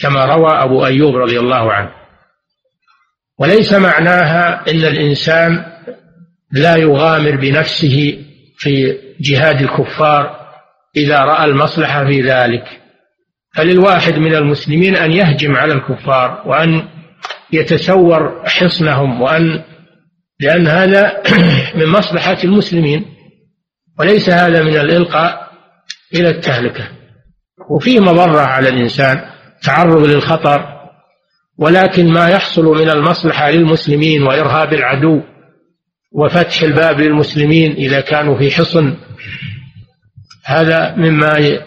Speaker 2: كما روى أبو أيوب رضي الله عنه. وليس معناها إن الإنسان لا يغامر بنفسه في جهاد الكفار إذا رأى المصلحة في ذلك. فللواحد من المسلمين أن يهجم على الكفار وأن يتسور حصنهم وأن لأن هذا من مصلحة المسلمين. وليس هذا من الإلقاء إلى التهلكة. وفيه مضرة على الإنسان تعرض للخطر. ولكن ما يحصل من المصلحة للمسلمين وإرهاب العدو وفتح الباب للمسلمين إذا كانوا في حصن هذا مما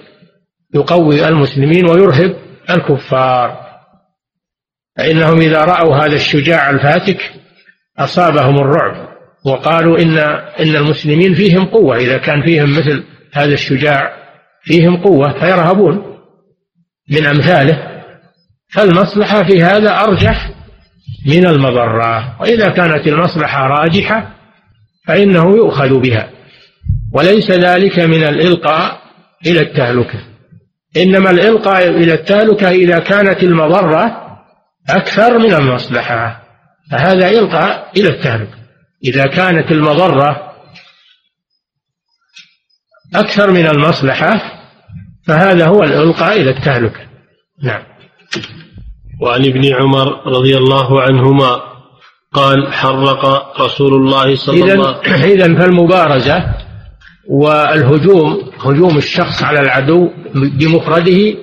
Speaker 2: يقوي المسلمين ويرهب الكفار. فإنهم إذا رأوا هذا الشجاع الفاتك أصابهم الرعب وقالوا إن إن المسلمين فيهم قوة. إذا كان فيهم مثل هذا الشجاع فيهم قوة فيرهبون من أمثاله. فالمصلحة في هذا أرجح من المضرة. وإذا كانت المصلحة راجحة فإنه يؤخذ بها. وليس ذلك من الإلقاء إلى التهلكة. إنما الإلقاء إلى التهلكة إذا كانت المضرة أكثر من المصلحة. فهذا إلقاء إلى التهلكة. إذا كانت المضرة أكثر من المصلحة فهذا هو الإلقاء إلى التهلكة. نعم.
Speaker 1: وعن ابن عمر رضي الله عنهما قال حرق رسول الله صلى الله عليه
Speaker 2: وسلم. إذا فالمبارزة والهجوم هجوم الشخص على العدو بمفرده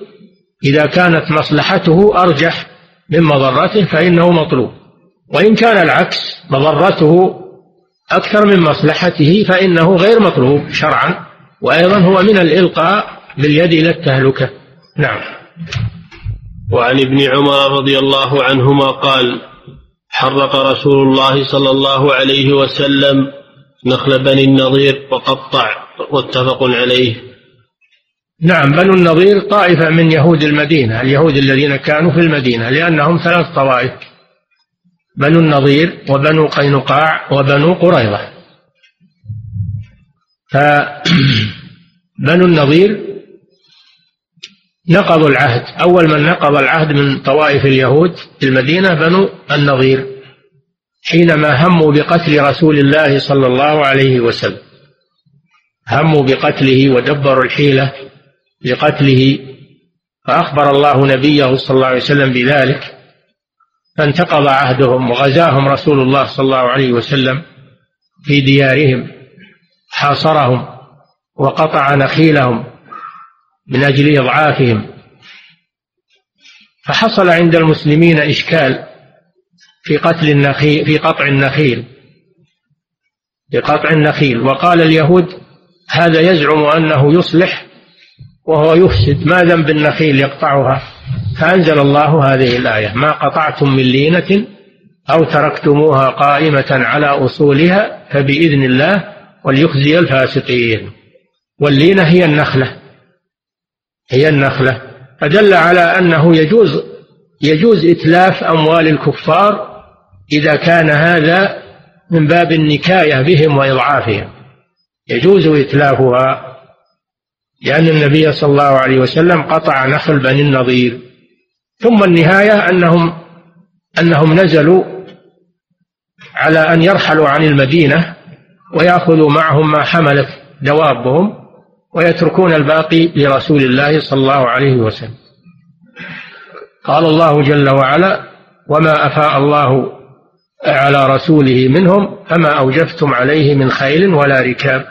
Speaker 2: إذا كانت مصلحته أرجح من مضرته فإنه مطلوب. وإن كان العكس مضرته أكثر من مصلحته فإنه غير مطلوب شرعا وأيضا هو من الإلقاء باليد إلى التهلكة. نعم.
Speaker 1: وعن ابن عمر رضي الله عنهما قال حرق رسول الله صلى الله عليه وسلم نخل بني النضير وقطع متفق عليه.
Speaker 2: نعم بنو النضير طائفة من يهود المدينة اليهود الذين كانوا في المدينة لأنهم ثلاث طوائف بنو النضير وبنو قينقاع وبنو قريظة. فبنو النضير نقضوا العهد أول من نقض العهد من طوائف اليهود في المدينة بنو النضير حينما هموا بقتل رسول الله صلى الله عليه وسلم. هموا بقتله ودبروا الحيلة لقتله فأخبر الله نبيه صلى الله عليه وسلم بذلك فانتقض عهدهم وغزاهم رسول الله صلى الله عليه وسلم في ديارهم حاصرهم وقطع نخيلهم من أجل إضعافهم. فحصل عند المسلمين إشكال في قتل النخيل في قطع النخيل. في قطع النخيل. وقال اليهود هذا يزعم أنه يصلح وهو يفسد. ما ذنب النخيل يقطعها؟ فأنزل الله هذه الآية. ما قطعتم من لينة أو تركتموها قائمة على أصولها فبإذن الله وليخزي الفاسقين. واللينة هي النخلة. هي النخلة. فدل على أنه يجوز يجوز إتلاف أموال الكفار إذا كان هذا من باب النكاية بهم وإضعافهم. يجوز إتلافها لأن النبي صلى الله عليه وسلم قطع نخل بني النضير. ثم النهاية أنهم أنهم نزلوا على أن يرحلوا عن المدينة ويأخذوا معهم ما حملت دوابهم ويتركون الباقي لرسول الله صلى الله عليه وسلم. قال الله جل وعلا وما أفاء الله على رسوله منهم فما أوجفتم عليه من خيل ولا ركاب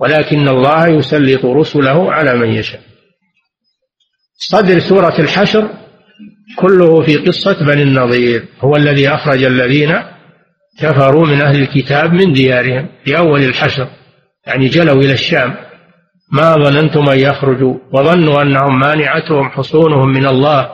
Speaker 2: ولكن الله يسلط رسله على من يشاء. صدر سورة الحشر كله في قصة بني النضير هو الذي أخرج الذين كفروا من أهل الكتاب من ديارهم في أول الحشر يعني جلوا إلى الشام. ما ظننتم أن يخرجوا وظنوا أنهم مانعتهم حصونهم من الله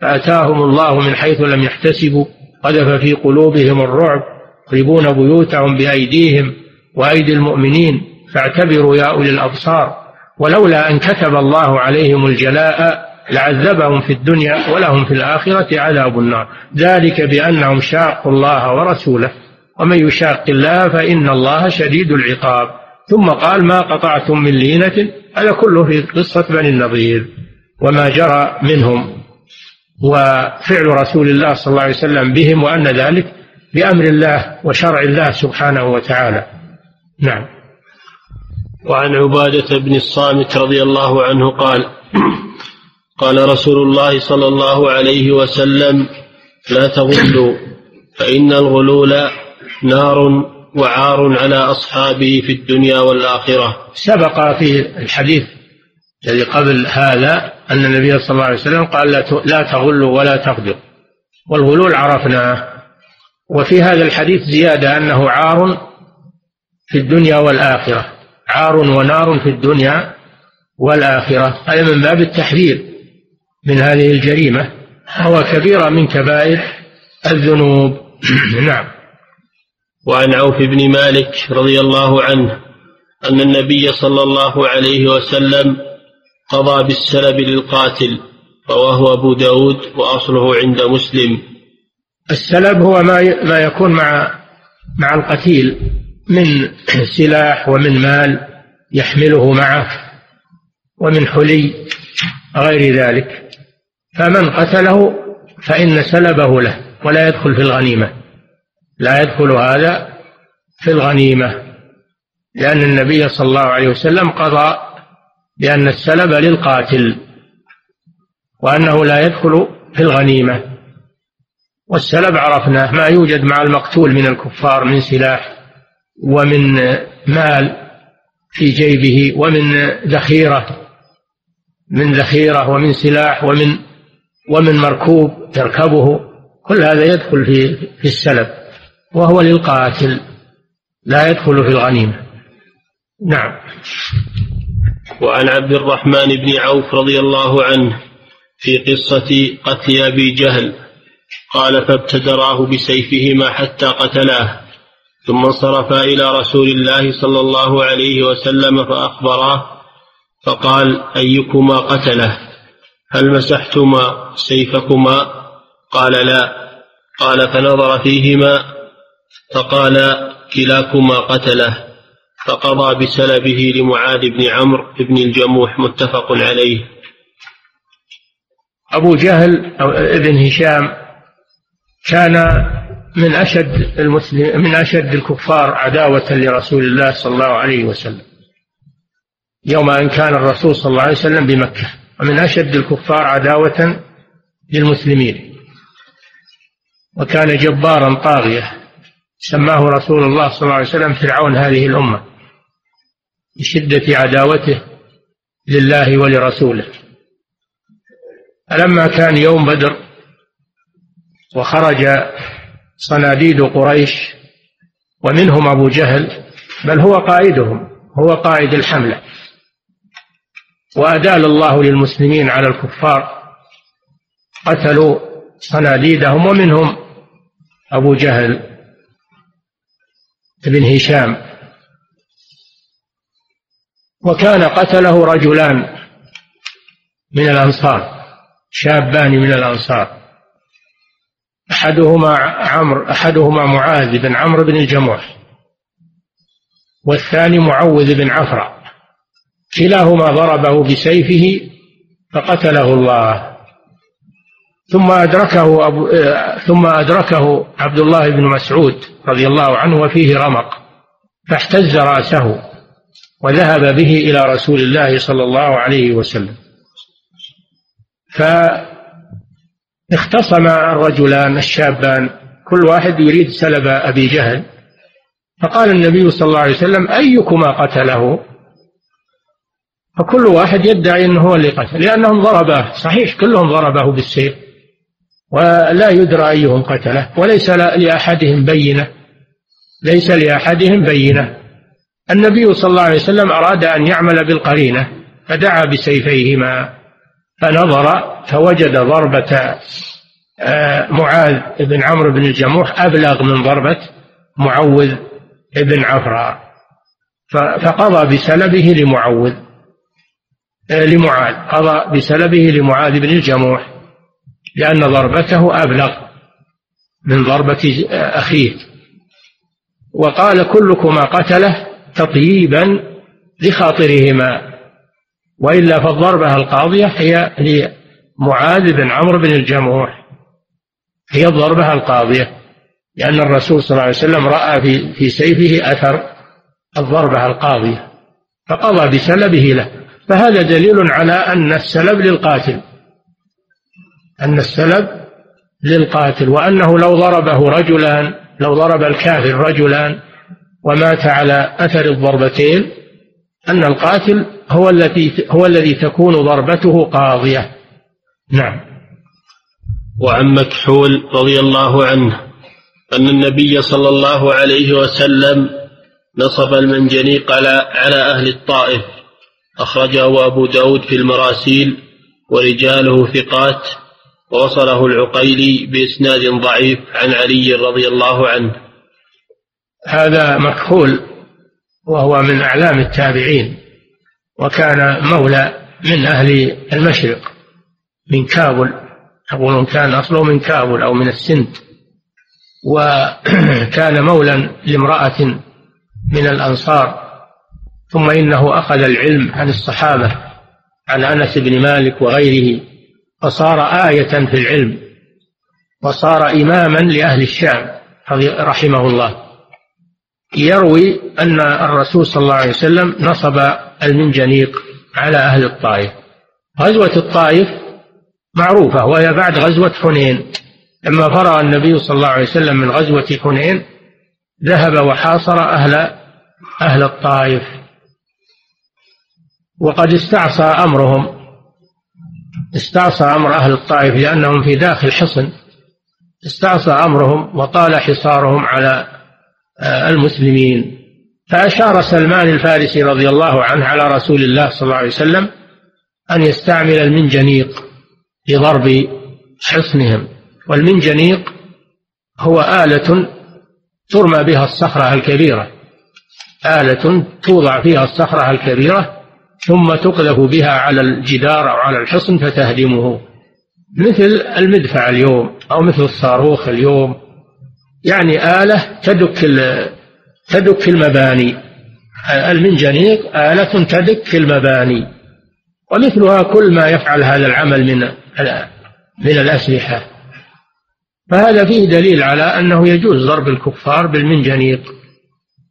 Speaker 2: فأتاهم الله من حيث لم يحتسبوا. قذف في قلوبهم الرعب يخربون بيوتهم بأيديهم وأيدي المؤمنين فاعتبروا يا أولي الأبصار. ولولا أن كتب الله عليهم الجلاء لعذبهم في الدنيا ولهم في الآخرة عذاب النار. ذلك بأنهم شاقوا الله ورسوله. ومن يشاق الله فإن الله شديد العقاب. ثم قال ما قطعتم من لينة. هذا كله في قصة بني النضير. وما جرى منهم. وفعل رسول الله صلى الله عليه وسلم بهم وأن ذلك بأمر الله وشرع الله سبحانه وتعالى. نعم.
Speaker 1: وعن عبادة بن الصامت رضي الله عنه قال قال رسول الله صلى الله عليه وسلم لا تغلوا فإن الغلول نار وعار على أصحابه في الدنيا والآخرة.
Speaker 2: سبق في الحديث الذي قبل هذا أن النبي صلى الله عليه وسلم قال لا تغلوا ولا تغدروا والغلول عرفناه وفي هذا الحديث زيادة أنه عار في الدنيا والآخرة. عار ونار في الدنيا والآخرة. هذا من باب التحذير من هذه الجريمة. هو كبيرة من كبائر الذنوب. نعم.
Speaker 1: وعن عوف بن مالك رضي الله عنه أن النبي صلى الله عليه وسلم قضى بالسلب للقاتل رواه أبو داود وأصله عند مسلم.
Speaker 2: السلب هو ما ما يكون مع مع القتيل من سلاح ومن مال يحمله معه ومن حلي غير ذلك. فمن قتله فإن سلبه له ولا يدخل في الغنيمة. لا يدخل هذا في الغنيمة لأن النبي صلى الله عليه وسلم قضى بأن السلب للقاتل وأنه لا يدخل في الغنيمة. والسلب عرفناه ما يوجد مع المقتول من الكفار من سلاح ومن مال في جيبه ومن ذخيرة من ذخيرة ومن سلاح ومن ومن مركوب يركبه كل هذا يدخل في في السلب وهو للقاتل لا يدخل في الغنيمة. نعم.
Speaker 1: وعن عبد الرحمن بن عوف رضي الله عنه في قصة قتل أبي جهل قال فابتدراه بسيفهما حتى قتلاه ثم انصرفا إلى رسول الله صلى الله عليه وسلم فأخبراه فقال أيكما قتله؟ هل مسحتما سيفكما؟ قال لا. قال فنظر فيهما؟ فقال كلاكما قتله. فقضى بسلبه لمعاذ بن عمرو بن الجموح متفق عليه.
Speaker 2: أبو جهل أو ابن هشام كان من أشد المسلم من أشد الكفار عداوة لرسول الله صلى الله عليه وسلم. يوم أن كان الرسول صلى الله عليه وسلم بمكة. ومن أشد الكفار عداوة للمسلمين. وكان جبارا طاغية. سماه رسول الله صلى الله عليه وسلم فرعون هذه الأمة. لشدة عداوته لله ولرسوله. فلما كان يوم بدر وخرج صناديد قريش ومنهم أبو جهل بل هو قائدهم هو قائد الحملة. وأدال الله للمسلمين على الكفار قتلوا صناديدهم ومنهم أبو جهل بن هشام. وكان قتله رجلان من الأنصار شابان من الأنصار. أحدهما عمرو أحدهما معاذ بن عمرو بن الجموح والثاني معوذ بن عفرة. كلاهما ضربه بسيفه فقتله الله. ثم أدركه أبو ثم أدركه عبد الله بن مسعود رضي الله عنه وفيه رمق فاحتز رأسه. وذهب به إلى رسول الله صلى الله عليه وسلم. فاختصم الرجلان الشابان كل واحد يريد سلب أبي جهل. فقال النبي صلى الله عليه وسلم أيكما قتله؟ فكل واحد يدعي أنه هو اللي قتل لأنهم ضرباه صحيح كلهم ضربه بالسيف. ولا يدرى أيهم قتله وليس لأحدهم بينة ليس لأحدهم بينة. النبي صلى الله عليه وسلم أراد أن يعمل بالقرينة فدعا بسيفيهما فنظر فوجد ضربة آه، معاذ بن عمرو بن الجموح أبلغ من ضربة معوذ بن عفراء فقضى بسلبه لمعوذ آه، لمعاذ قضى بسلبه لمعاذ بن الجموح لأن ضربته أبلغ من ضربة أخيه. وقال كلكما قتله تطييبا لخاطرهما وإلا فالضربة القاضية هي لمعاذ بن عمرو بن الجموح. هي الضربة القاضية لأن الرسول صلى الله عليه وسلم رأى في في سيفه أثر الضربة القاضية فقضى بسلبه له. فهذا دليل على أن السلب للقاتل أن السلب للقاتل وأنه لو ضربه رجلان لو ضرب الكافر رجلان ومات على أثر الضربتين أن القاتل هو الذي هو الذي تكون ضربته قاضية. نعم.
Speaker 1: وعن مكحول رضي الله عنه أن النبي صلى الله عليه وسلم نصب المنجنيق على على أهل الطائف أخرجه أبو داود في المراسيل ورجاله ثقات ووصله العقيلي بإسناد ضعيف عن علي رضي الله عنه.
Speaker 2: هذا مكحول وهو من أعلام التابعين وكان مولى من أهل المشرق من كابل يقولون كان أصله من كابل أو من السند. وكان مولى لامرأة من الأنصار ثم إنه أخذ العلم عن الصحابة عن أنس بن مالك وغيره فصار آية في العلم وصار إماما لأهل الشام رحمه الله. يروي أن الرسول صلى الله عليه وسلم نصب المنجنيق على أهل الطائف. غزوة الطائف معروفة وهي بعد غزوة حنين. لما فرغ النبي صلى الله عليه وسلم من غزوة حنين ذهب وحاصر أهل أهل الطائف. وقد استعصى أمرهم. استعصى أمر أهل الطائف لأنهم في داخل حصن. استعصى أمرهم وطال حصارهم على المسلمين. فأشار سلمان الفارسي رضي الله عنه على رسول الله صلى الله عليه وسلم أن يستعمل المنجنيق لضرب حصنهم. والمنجنيق هو آلة ترمى بها الصخرة الكبيرة. آلة توضع فيها الصخرة الكبيرة ثم تقذف بها على الجدار أو على الحصن فتهدمه. مثل المدفع اليوم أو مثل الصاروخ اليوم يعني آلة تدك تدك المباني. المنجنيق آلة تدك المباني. ومثلها كل ما يفعل هذا العمل من من الأسلحة. فهذا فيه دليل على أنه يجوز ضرب الكفار بالمنجنيق.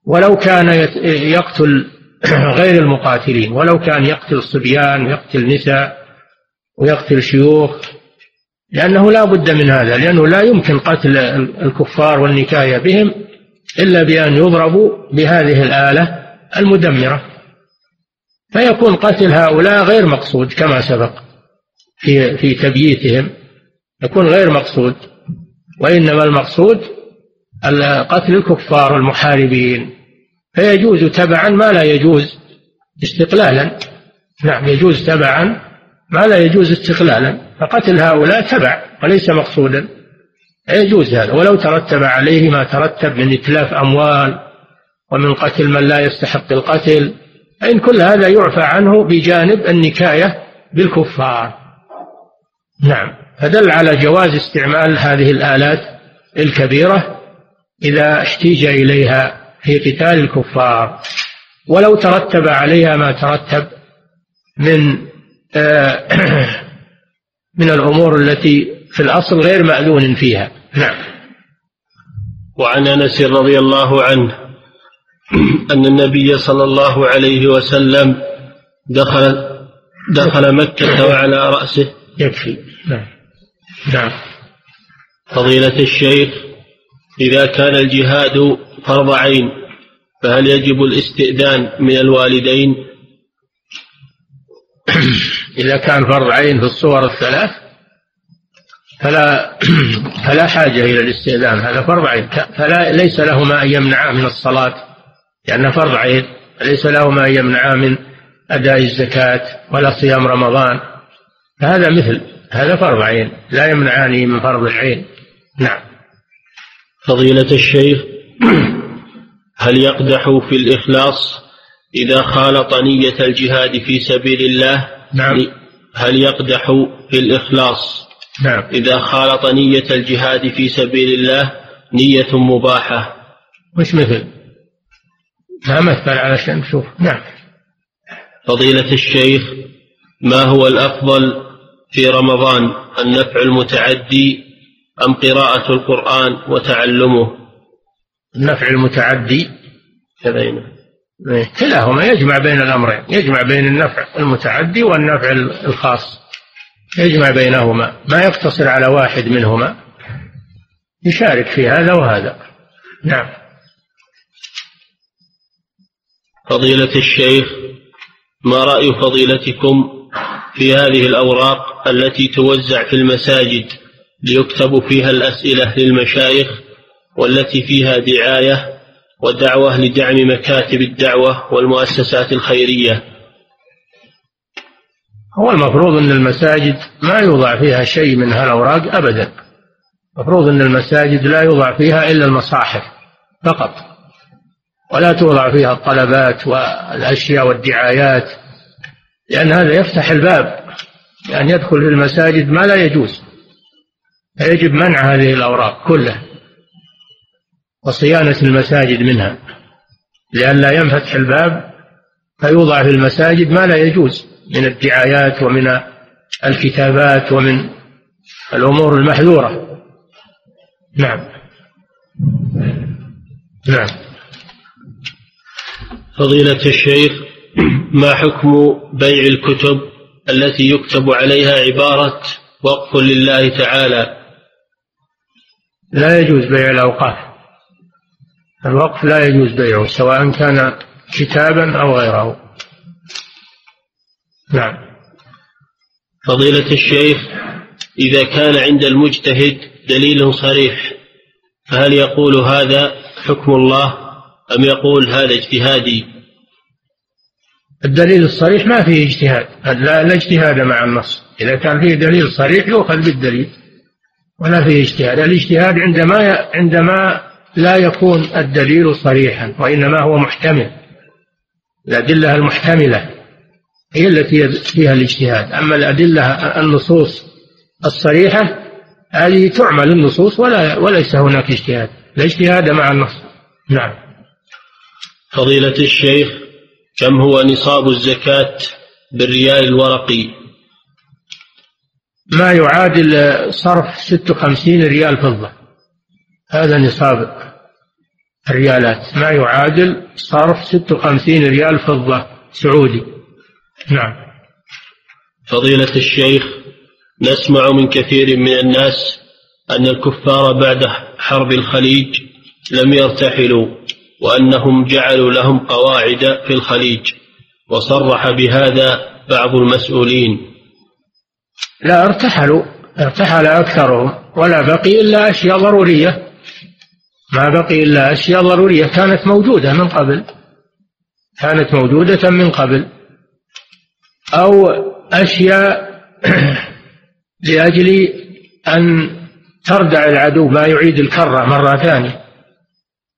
Speaker 2: ولو كان يقتل غير المقاتلين ولو كان يقتل صبيان ويقتل نساء ويقتل شيوخ لأنه لا بد من هذا لأنه لا يمكن قتل الكفار والنكاية بهم إلا بأن يضربوا بهذه الآلة المدمرة. فيكون قتل هؤلاء غير مقصود كما سبق في في تبييتهم يكون غير مقصود. وإنما المقصود قتل الكفار والمحاربين فيجوز تبعا ما لا يجوز استقلالا. نعم يجوز تبعا ما لا يجوز استقلالا؟ فقتل هؤلاء تبع وليس مقصودا. يجوز هذا. ولو ترتب عليه ما ترتب من إتلاف أموال ومن قتل من لا يستحق القتل فإن كل هذا يعفى عنه بجانب النكاية بالكفار. نعم. فدل على جواز استعمال هذه الآلات الكبيرة إذا احتيج إليها في قتال الكفار. ولو ترتب عليها ما ترتب من من الأمور التي في الأصل غير مأذون فيها. نعم.
Speaker 1: وعن أنس رضي الله عنه أن النبي صلى الله عليه وسلم دخل دخل مكة وعلى رأسه.
Speaker 2: يكفي. نعم. نعم.
Speaker 1: فضيلة الشيخ إذا كان الجهاد فرض عين فهل يجب الاستئذان من الوالدين؟
Speaker 2: إذا كان فرض عين في الصور الثلاث فلا فلا حاجة إلى الاستئذان هذا فرض عين. فلا ليس لهما أن يمنعا من الصلاة لأنه فرض عين ليس لهما أن يمنعا من أداء الزكاة ولا صيام رمضان. فهذا مثل هذا فرض عين لا يمنعان من فرض العين. نعم.
Speaker 1: فضيلة الشيخ هل يقدح في الإخلاص إذا خالط نية الجهاد في سبيل الله؟
Speaker 2: نعم.
Speaker 1: هل يقدح في الإخلاص؟
Speaker 2: نعم.
Speaker 1: إذا خالط نية الجهاد في سبيل الله نية مباحة.
Speaker 2: وش مثل؟ ما مثل علشان نشوف نعم.
Speaker 1: فضيلة الشيخ ما هو الأفضل في رمضان النفع المتعدي أم قراءة القرآن وتعلمه؟
Speaker 2: النفع المتعدي. إيه، كلاهما يجمع بين الأمرين. يجمع بين النفع المتعدي والنفع الخاص. يجمع بينهما. ما يقتصر على واحد منهما. يشارك في هذا وهذا. نعم.
Speaker 1: فضيلة الشيخ ما رأي فضيلتكم في هذه الأوراق التي توزع في المساجد ليكتب فيها الأسئلة للمشايخ والتي فيها دعاية ودعوة لدعم مكاتب الدعوة والمؤسسات الخيرية.
Speaker 2: هو المفروض أن المساجد ما يوضع فيها شيء من هالأوراق أبدا. المفروض أن المساجد لا يوضع فيها إلا المصاحف فقط. ولا توضع فيها الطلبات والأشياء والدعايات لأن هذا يفتح الباب لأن يدخل في المساجد ما لا يجوز. فيجب منع هذه الأوراق كلها. وصيانة المساجد منها. لئلا ينفتح الباب فيوضع في المساجد ما لا يجوز من الدعايات ومن الكتابات ومن الأمور المحذورة. نعم. نعم.
Speaker 1: فضيلة الشيخ ما حكم بيع الكتب التي يكتب عليها عبارة وقف لله تعالى؟
Speaker 2: لا يجوز بيع الأوقاف. الوقف لا يجوز بيعه سواء كان كتابا أو غيره. نعم.
Speaker 1: فضيلة الشيخ إذا كان عند المجتهد دليل صريح فهل يقول هذا حكم الله أم يقول هذا اجتهادي؟
Speaker 2: الدليل الصريح ما فيه اجتهاد. لا, لا اجتهاد مع النص. إذا كان فيه دليل صريح يؤخذ بالدليل ولا فيه اجتهاد. الاجتهاد عندما عندما لا يكون الدليل صريحا وإنما هو محتمل. الأدلة المحتملة هي التي فيها الاجتهاد. أما الأدلة النصوص الصريحة هذه تعمل النصوص ولا وليس هناك اجتهاد. لا اجتهاد مع النص. نعم.
Speaker 1: فضيلة الشيخ كم هو نصاب الزكاة بالريال الورقي؟
Speaker 2: ما يعادل صرف ست وخمسين ريال فضة. هذا نصاب الريالات. ما يعادل صرف ست وخمسين ريال فضة سعودي. نعم.
Speaker 1: فضيلة الشيخ نسمع من كثير من الناس أن الكفار بعد حرب الخليج لم يرتحلوا وأنهم جعلوا لهم قواعد في الخليج وصرح بهذا بعض المسؤولين.
Speaker 2: لا ارتحلوا ارتحل أكثرهم ولا بقي إلا أشياء ضرورية. ما بقي إلا أشياء ضرورية كانت موجودة من قبل. كانت موجودة من قبل. أو أشياء لأجل أن تردع العدو ما يعيد الكرة مرة ثانية.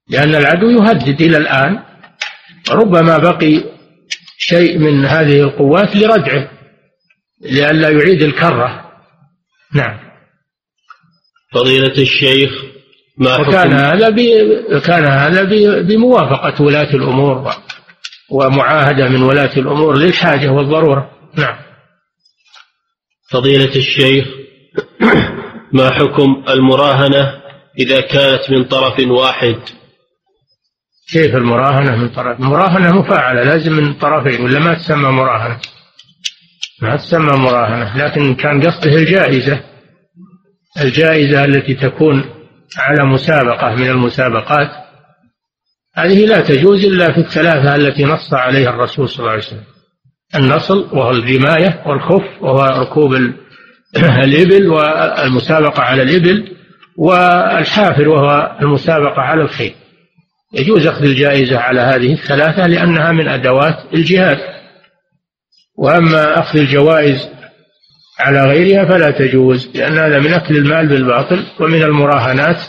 Speaker 2: لأن العدو يهدد إلى الآن. ربما بقي شيء من هذه القوات لردعه لئلا يعيد الكرة. نعم.
Speaker 1: فضيلة الشيخ
Speaker 2: ما وكان هذا كان هذا بموافقة ولاة الأمور ومعاهدة من ولاة الأمور للحاجة والضرورة. نعم.
Speaker 1: فضيلة الشيخ ما حكم المراهنة إذا كانت من طرف واحد؟
Speaker 2: كيف المراهنة من طرف؟ المراهنة مفاعلة لازم من طرفين ولا ما تسمى مراهنة؟ ما تسمى مراهنة لكن كان قصده الجائزة. الجائزة التي تكون على مسابقة من المسابقات هذه لا تجوز إلا في الثلاثة التي نص عليها الرسول صلى الله عليه وسلم. النصل وهو الرماية والخف وهو ركوب الإبل والمسابقة على الإبل والحافر وهو المسابقة على الخيل. يجوز أخذ الجائزة على هذه الثلاثة لأنها من أدوات الجهاد. وأما أخذ الجوائز على غيرها فلا تجوز لأن هذا من أكل المال بالباطل ومن المراهنات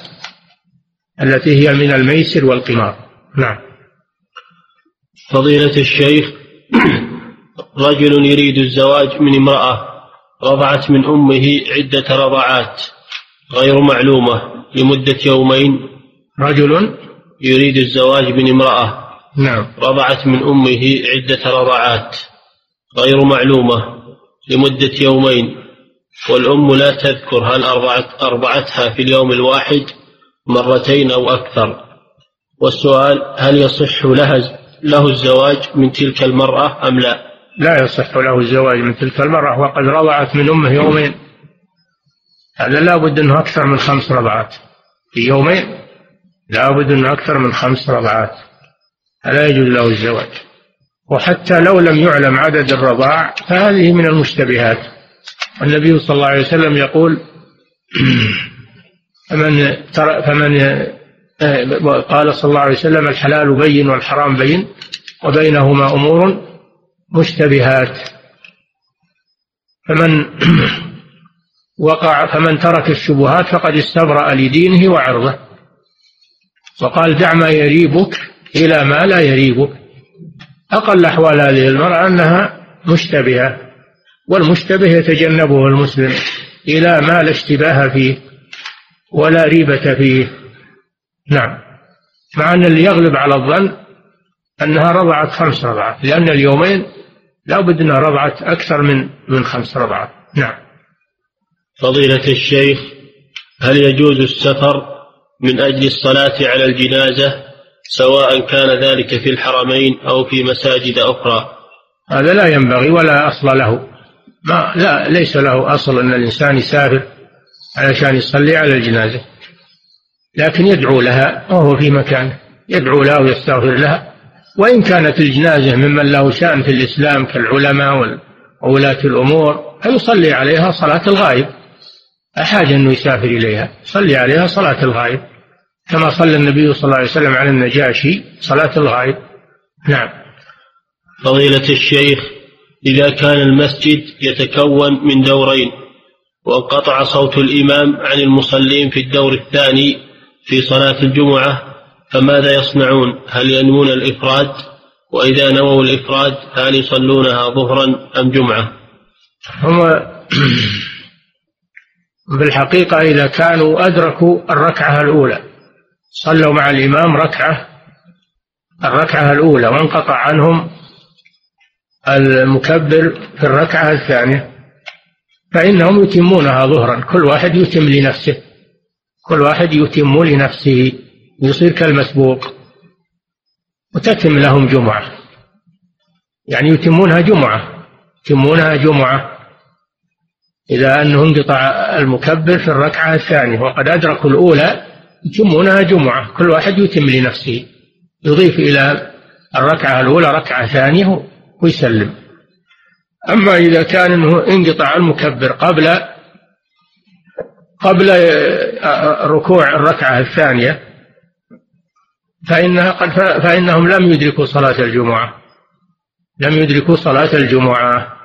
Speaker 2: التي هي من الميسر والقمار. نعم.
Speaker 1: فضيلة الشيخ رجل يريد الزواج من امرأة رضعت من أمه عدة رضعات غير معلومة لمدة يومين.
Speaker 2: رجل؟
Speaker 1: يريد الزواج من امرأة
Speaker 2: نعم.
Speaker 1: رضعت من أمه عدة رضعات غير معلومة لمدة يومين والأم لا تذكر هل أرضعت أرضعتها في اليوم الواحد مرتين أو أكثر. والسؤال هل يصح لها له الزواج من تلك المرأة أم لا؟
Speaker 2: لا يصح له الزواج من تلك المرأة وقد رضعت من أمه يومين. هذا لا بد أنه أكثر من خمس رضعات في يومين. لا بد أنه أكثر من خمس رضعات. فلا يجوز له الزواج. وحتى لو لم يعلم عدد الرضاع فهذه من المشتبهات. النبي صلى الله عليه وسلم يقول فمن فمن قال صلى الله عليه وسلم الحلال بين والحرام بين وبينهما أمور مشتبهات. فمن وقع فمن ترك الشبهات فقد استبرأ لدينه وعرضه. وقال دع ما يريبك إلى ما لا يريبك. أقل أحوال هذه المرأة أنها مشتبهة والمشتبه يتجنبه المسلم إلى ما لا اشتباه فيه ولا ريبة فيه. نعم. مع أن اللي يغلب على الظن أنها رضعت خمس رضعات لأن اليومين لا بد أنها رضعت أكثر من من خمس رضعات. نعم.
Speaker 1: فضيلة الشيخ هل يجوز السفر من أجل الصلاة على الجنازة سواء كان ذلك في الحرمين أو في مساجد أخرى.
Speaker 2: هذا لا ينبغي ولا أصل له. ما لا ليس له أصل أن الإنسان يسافر علشان يصلي على الجنازة. لكن يدعو لها وهو في مكانه يدعو لها ويستغفر لها. وإن كانت الجنازة ممن له شأن في الإسلام كالعلماء وولاة الأمور فيصلي عليها صلاة الغائب. أحاج أنه يسافر إليها. صلي عليها صلاة الغائب. كما صلى النبي صلى الله عليه وسلم على النجاشي صلاة الغائب. نعم.
Speaker 1: فضيلة الشيخ إذا كان المسجد يتكون من دورين وانقطع صوت الإمام عن المصلين في الدور الثاني في صلاة الجمعة فماذا يصنعون؟ هل ينوون الإفراد؟ وإذا نووا الإفراد هل يصلونها ظهرا أم جمعة؟
Speaker 2: هم بالحقيقة إذا كانوا أدركوا الركعة الأولى صلوا مع الإمام ركعة الركعة الأولى وانقطع عنهم المكبر في الركعة الثانية. فإنهم يتمونها ظهرا كل واحد يتم لنفسه كل واحد يتم لنفسه يصير كالمسبوق وتتم لهم جمعة. يعني يتمونها جمعة يتمونها جمعة. إذا أنه انقطع المكبر في الركعة الثانية وقد أدركوا الأولى يتمونها جمعة كل واحد يتم لنفسه. يضيف إلى الركعة الأولى ركعة ثانية ويسلم. أما إذا كان أنه انقطع المكبر قبل قبل ركوع الركعة الثانية فإنها قد فإنهم لم يدركوا صلاة الجمعة. لم يدركوا صلاة الجمعة.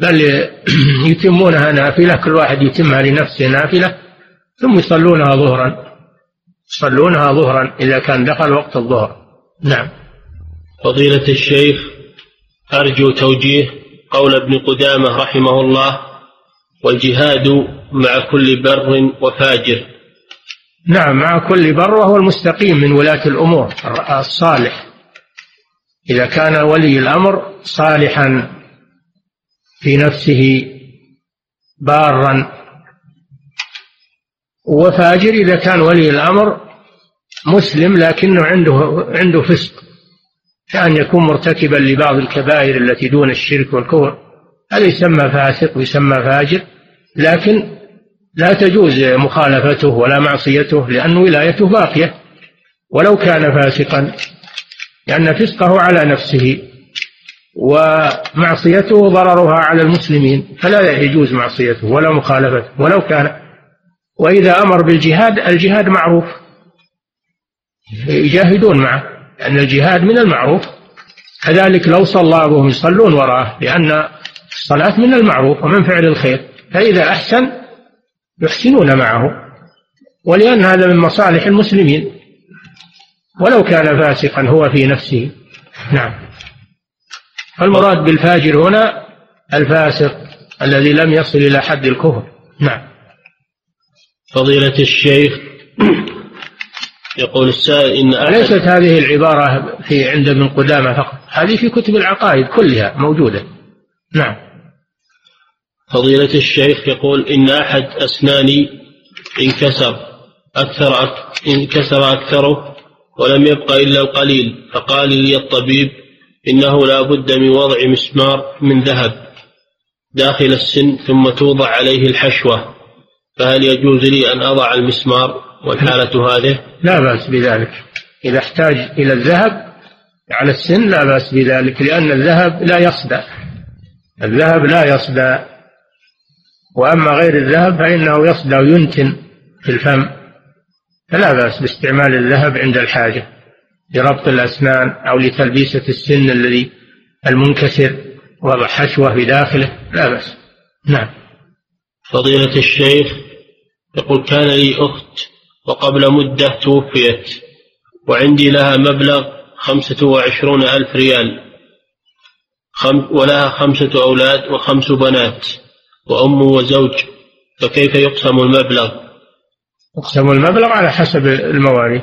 Speaker 2: بل يتمونها نافلة كل واحد يتمها لنفسه نافلة. ثم يصلونها ظهرا. يصلونها ظهرا إذا كان دخل وقت الظهر. نعم.
Speaker 1: فضيلة الشيخ أرجو توجيه قول ابن قدامة رحمه الله والجهاد مع كل بر وفاجر.
Speaker 2: نعم مع كل بر وهو المستقيم من ولاة الأمور الصالح. إذا كان ولي الأمر صالحا في نفسه بارا وفاجر إذا كان ولي الأمر مسلم لكنه عنده عنده فسق كأن يكون مرتكبا لبعض الكبائر التي دون الشرك والكفر. هذا يسمى فاسق ويسمى فاجر لكن لا تجوز مخالفته ولا معصيته لأن ولايته باقية. ولو كان فاسقا لأن فسقه على نفسه ومعصيته ضررها على المسلمين فلا يجوز معصيته ولا مخالفته. ولو كان وإذا أمر بالجهاد الجهاد معروف. يجاهدون معه لأن الجهاد من المعروف. كذلك لو صلى وهم يصلون وراءه لأن الصلاة من المعروف ومن فعل الخير. فإذا أحسن يحسنون معه. ولأن هذا من مصالح المسلمين. ولو كان فاسقا هو في نفسه. نعم. فالمراد بالفاجر هنا الفاسق الذي لم يصل إلى حد الكفر. نعم.
Speaker 1: فضيلة الشيخ يقول السائل إن
Speaker 2: ليست هذه العبارة في عند ابن قدامة فقط هذه في كتب العقائد كلها موجودة. نعم.
Speaker 1: فضيلة الشيخ يقول إن أحد أسناني انكسر أكثر انكسر أكثره ولم يبق إلا القليل فقال لي الطبيب إنه لا بد من وضع مسمار من ذهب داخل السن ثم توضع عليه الحشوة. فهل يجوز لي أن أضع المسمار والحالة هذه؟
Speaker 2: لا بأس بذلك. إذا احتاج إلى الذهب على السن لا بأس بذلك لأن الذهب لا يصدى الذهب لا يصدى وأما غير الذهب فإنه يصدى وينتن في الفم. فلا بأس باستعمال الذهب عند الحاجة لربط الأسنان أو لتلبيسة السن الذي المنكسر وضع حشوة بداخله. لا بأس. نعم.
Speaker 1: فضيلة الشيخ يقول كان لي أخت وقبل مدة توفيت وعندي لها مبلغ خمسة وعشرون ألف ريال. ولها خمسة أولاد وخمس بنات وأم وزوج فكيف يقسم المبلغ؟
Speaker 2: يقسم المبلغ على حسب المواريث.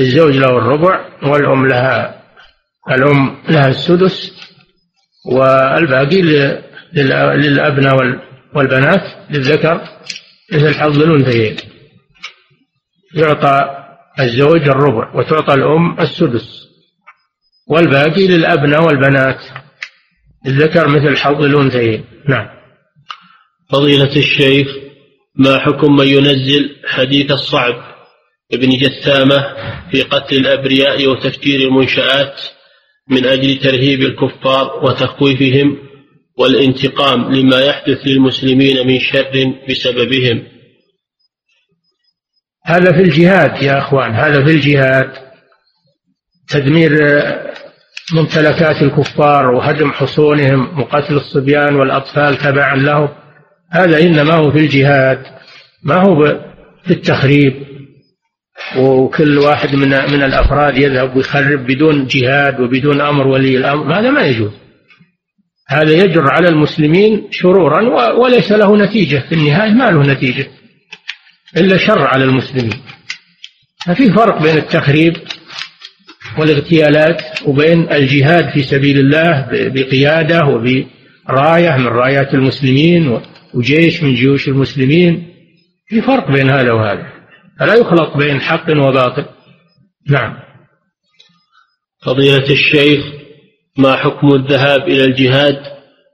Speaker 2: الزوج له الربع والأم لها الأم لها السدس والباقي للأبناء والبنات للذكر. مثل حظ الأنثيين يعطى الزوج الربع وتعطى الأم السدس والباقي للأبناء والبنات. الذكر مثل حظ الأنثيين نعم.
Speaker 1: فضيلة الشيخ ما حكم من ينزل حديث الصعب ابن جثامة في قتل الأبرياء وتفجير المنشآت من أجل ترهيب الكفار وتخويفهم؟ والانتقام لما يحدث للمسلمين من شر بسببهم.
Speaker 2: هذا في الجهاد يا أخوان هذا في الجهاد. تدمير ممتلكات الكفار وهدم حصونهم وقتل الصبيان والأطفال تبعا له هذا إنما هو في الجهاد ما هو في التخريب. وكل واحد من من الأفراد يذهب ويخرب بدون جهاد وبدون أمر ولي الأمر هذا ما يجوز. هذا يجر على المسلمين شرورا وليس له نتيجة. في النهاية ما له نتيجة إلا شر على المسلمين. ففي فرق بين التخريب والاغتيالات وبين الجهاد في سبيل الله بقيادة راية من رايات المسلمين وجيش من جيوش المسلمين. في فرق بين هذا وهذا. فلا يخلط بين حق وباطل. نعم.
Speaker 1: فضيلة الشيخ ما حكم الذهاب إلى الجهاد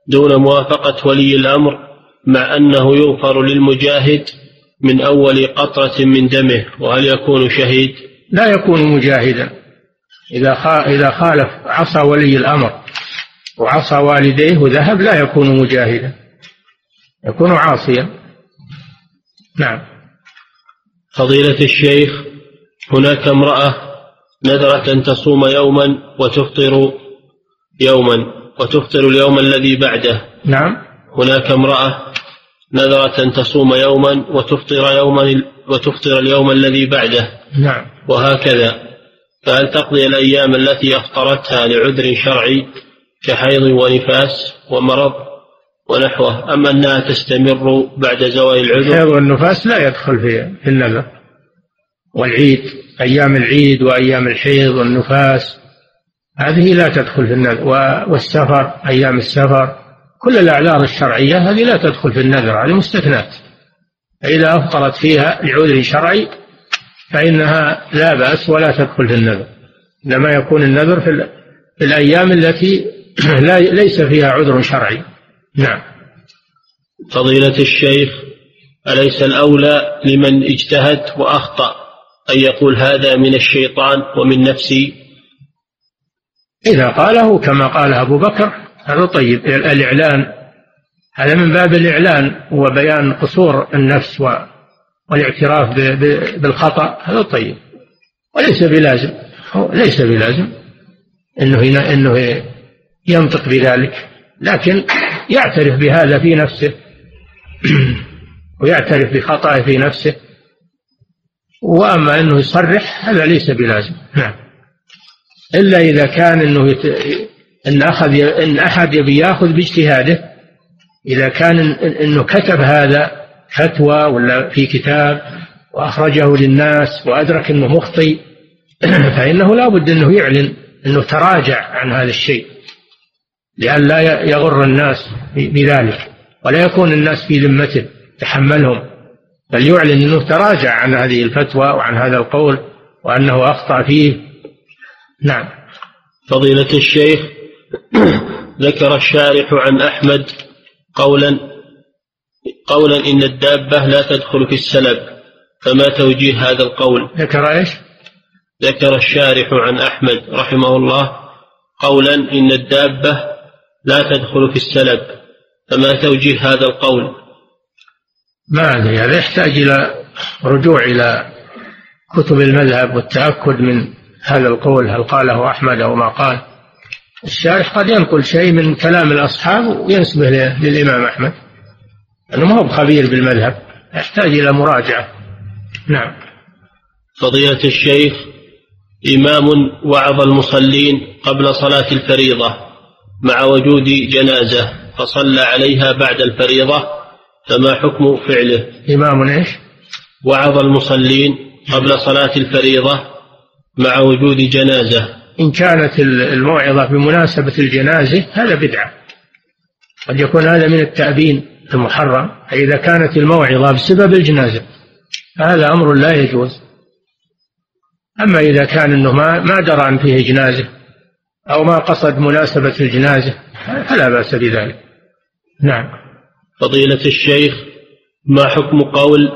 Speaker 1: دون موافقة ولي الأمر مع أنه يغفر للمجاهد من أول قطرة من دمه وهل يكون شهيد؟
Speaker 2: لا يكون مجاهدا. إذا إذا خالف عصى ولي الأمر وعصى والديه وذهب لا يكون مجاهدا. يكون عاصيا. نعم.
Speaker 1: فضيلة الشيخ هناك امرأة نذرت أن تصوم يوما وتفطر يوما وتفطر اليوم الذي بعده.
Speaker 2: نعم.
Speaker 1: هناك امرأة نذرت أن تصوم يوما وتفطر يوما وتفطر اليوم الذي بعده.
Speaker 2: نعم.
Speaker 1: وهكذا. فهل تقضي الأيام التي أفطرتها لعذر شرعي كحيض ونفاس ومرض ونحوه أم أنها تستمر بعد زوال العذر؟
Speaker 2: الحيض والنفاس لا يدخل في النذر والعيد أيام العيد وأيام الحيض والنفاس هذه لا تدخل في النذر. والسفر أيام السفر كل الأعذار الشرعية هذه لا تدخل في النذر هذه مستثنات. فإذا أفطرت فيها لعذر شرعي فإنها لا بأس ولا تدخل في النذر. إنما يكون النذر في, في الأيام التي لا ليس فيها عذر شرعي. نعم.
Speaker 1: فضيلة الشيخ أليس الأولى لمن اجتهد وأخطأ أن يقول هذا من الشيطان ومن نفسي؟
Speaker 2: إذا قاله كما قال أبو بكر هذا طيب. الإعلان هذا من باب الإعلان وبيان قصور النفس والاعتراف بالخطأ هذا طيب. وليس بلازم. ليس بلازم. إنه إنه ينطق بذلك. لكن يعترف بهذا في نفسه. ويعترف بخطأه في نفسه. وأما أنه يصرح هذا ليس بلازم. نعم. إلا إذا كان أنه يت... إن أخذ إن أحد يبي يأخذ باجتهاده. إذا كان أنه كتب هذا فتوى ولا في كتاب وأخرجه للناس وأدرك أنه مخطئ فإنه لا بد أنه يعلن أنه تراجع عن هذا الشيء. لأن لا يغر الناس بذلك ولا يكون الناس في ذمته تحملهم بل يعلن أنه تراجع عن هذه الفتوى وعن هذا القول وأنه أخطأ فيه. نعم.
Speaker 1: فضيلة الشيخ ذكر الشارح عن أحمد قولا قولا إن الدابة لا تدخل في السلب فما توجيه هذا القول؟
Speaker 2: ذكر إيش؟
Speaker 1: ذكر الشارح عن أحمد رحمه الله قولا إن الدابة لا تدخل في السلب فما توجيه هذا القول؟
Speaker 2: ما أدري هذا يحتاج إلى رجوع إلى كتب المذهب والتأكد من هذا القول هل قاله أحمد أو ما قال؟ الشارح قد ينقل شيء من كلام الأصحاب وينسبه للإمام أحمد. أنه ما هو خبير بالمذهب يحتاج إلى مراجعة. نعم.
Speaker 1: فضيلة الشيخ إمام وعظ المصلين قبل صلاة الفريضة مع وجود جنازة فصلى عليها بعد الفريضة فما حكم فعله؟
Speaker 2: إمام إيش؟
Speaker 1: وعظ المصلين قبل صلاة الفريضة مع وجود جنازة.
Speaker 2: إن كانت الموعظة بمناسبة الجنازة هذا بدعة. قد يكون هذا من التأبين المحرم. فإذا كانت الموعظة بسبب الجنازة هذا أمر لا يجوز. أما إذا كان أنه ما ما درى أن فيه جنازة أو ما قصد مناسبة الجنازة فلا بأس بذلك. نعم.
Speaker 1: فضيلة الشيخ ما حكم قول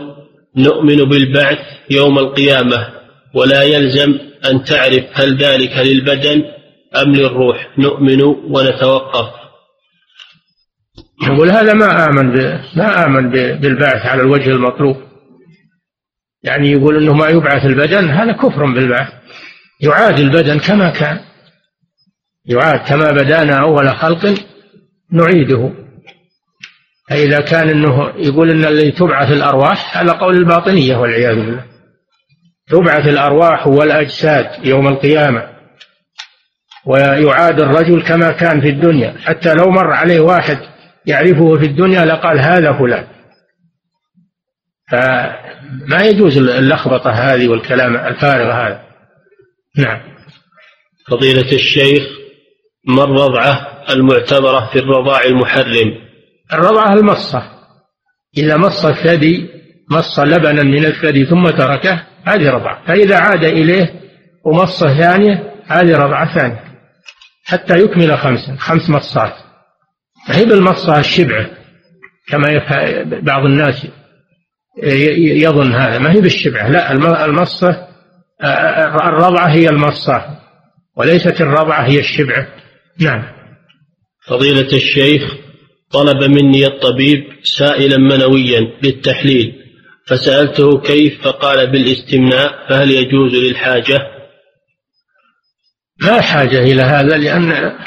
Speaker 1: نؤمن بالبعث يوم القيامة ولا يلزم أن تعرف هل ذلك للبدن أم للروح. نؤمن ونتوقف.
Speaker 2: يقول هذا ما آمن ما آمن بالبعث على الوجه المطلوب. يعني يقول إنه ما يبعث البدن هذا كفر بالبعث. يعاد البدن كما كان. يعاد كما بدانا أول خلق نعيده. فإذا كان إنه يقول إن الذي تبعث الأرواح هذا قول الباطنية والعياذ بالله. تبعث الأرواح والأجساد يوم القيامة ويعاد الرجل كما كان في الدنيا. حتى لو مر عليه واحد يعرفه في الدنيا لقال هذا فلان. فما يجوز اللخبطة هذه والكلام الفارغ هذا. نعم.
Speaker 1: فضيلة الشيخ من رضعه المعتبرة في الرضاع المحرم؟
Speaker 2: الرضعة المصة. إذا مص الثدي مص لبنا من الثدي ثم تركه هذه رضعة فإذا عاد إليه ومصة ثانية هذه رضعة ثانية. حتى يكمل خمسا خمس مصات. هي بالمصة الشبعة كما بعض الناس يظن هذا. ما هي بالشبعة لا المصة الرضعة هي المصة وليست الرضعة هي الشبعة نعم.
Speaker 1: فضيلة الشيخ طلب مني الطبيب سائلا منويا للتحليل. فسألته كيف فقال بالاستمناء فهل يجوز للحاجة؟
Speaker 2: لا حاجة إلى هذا لأن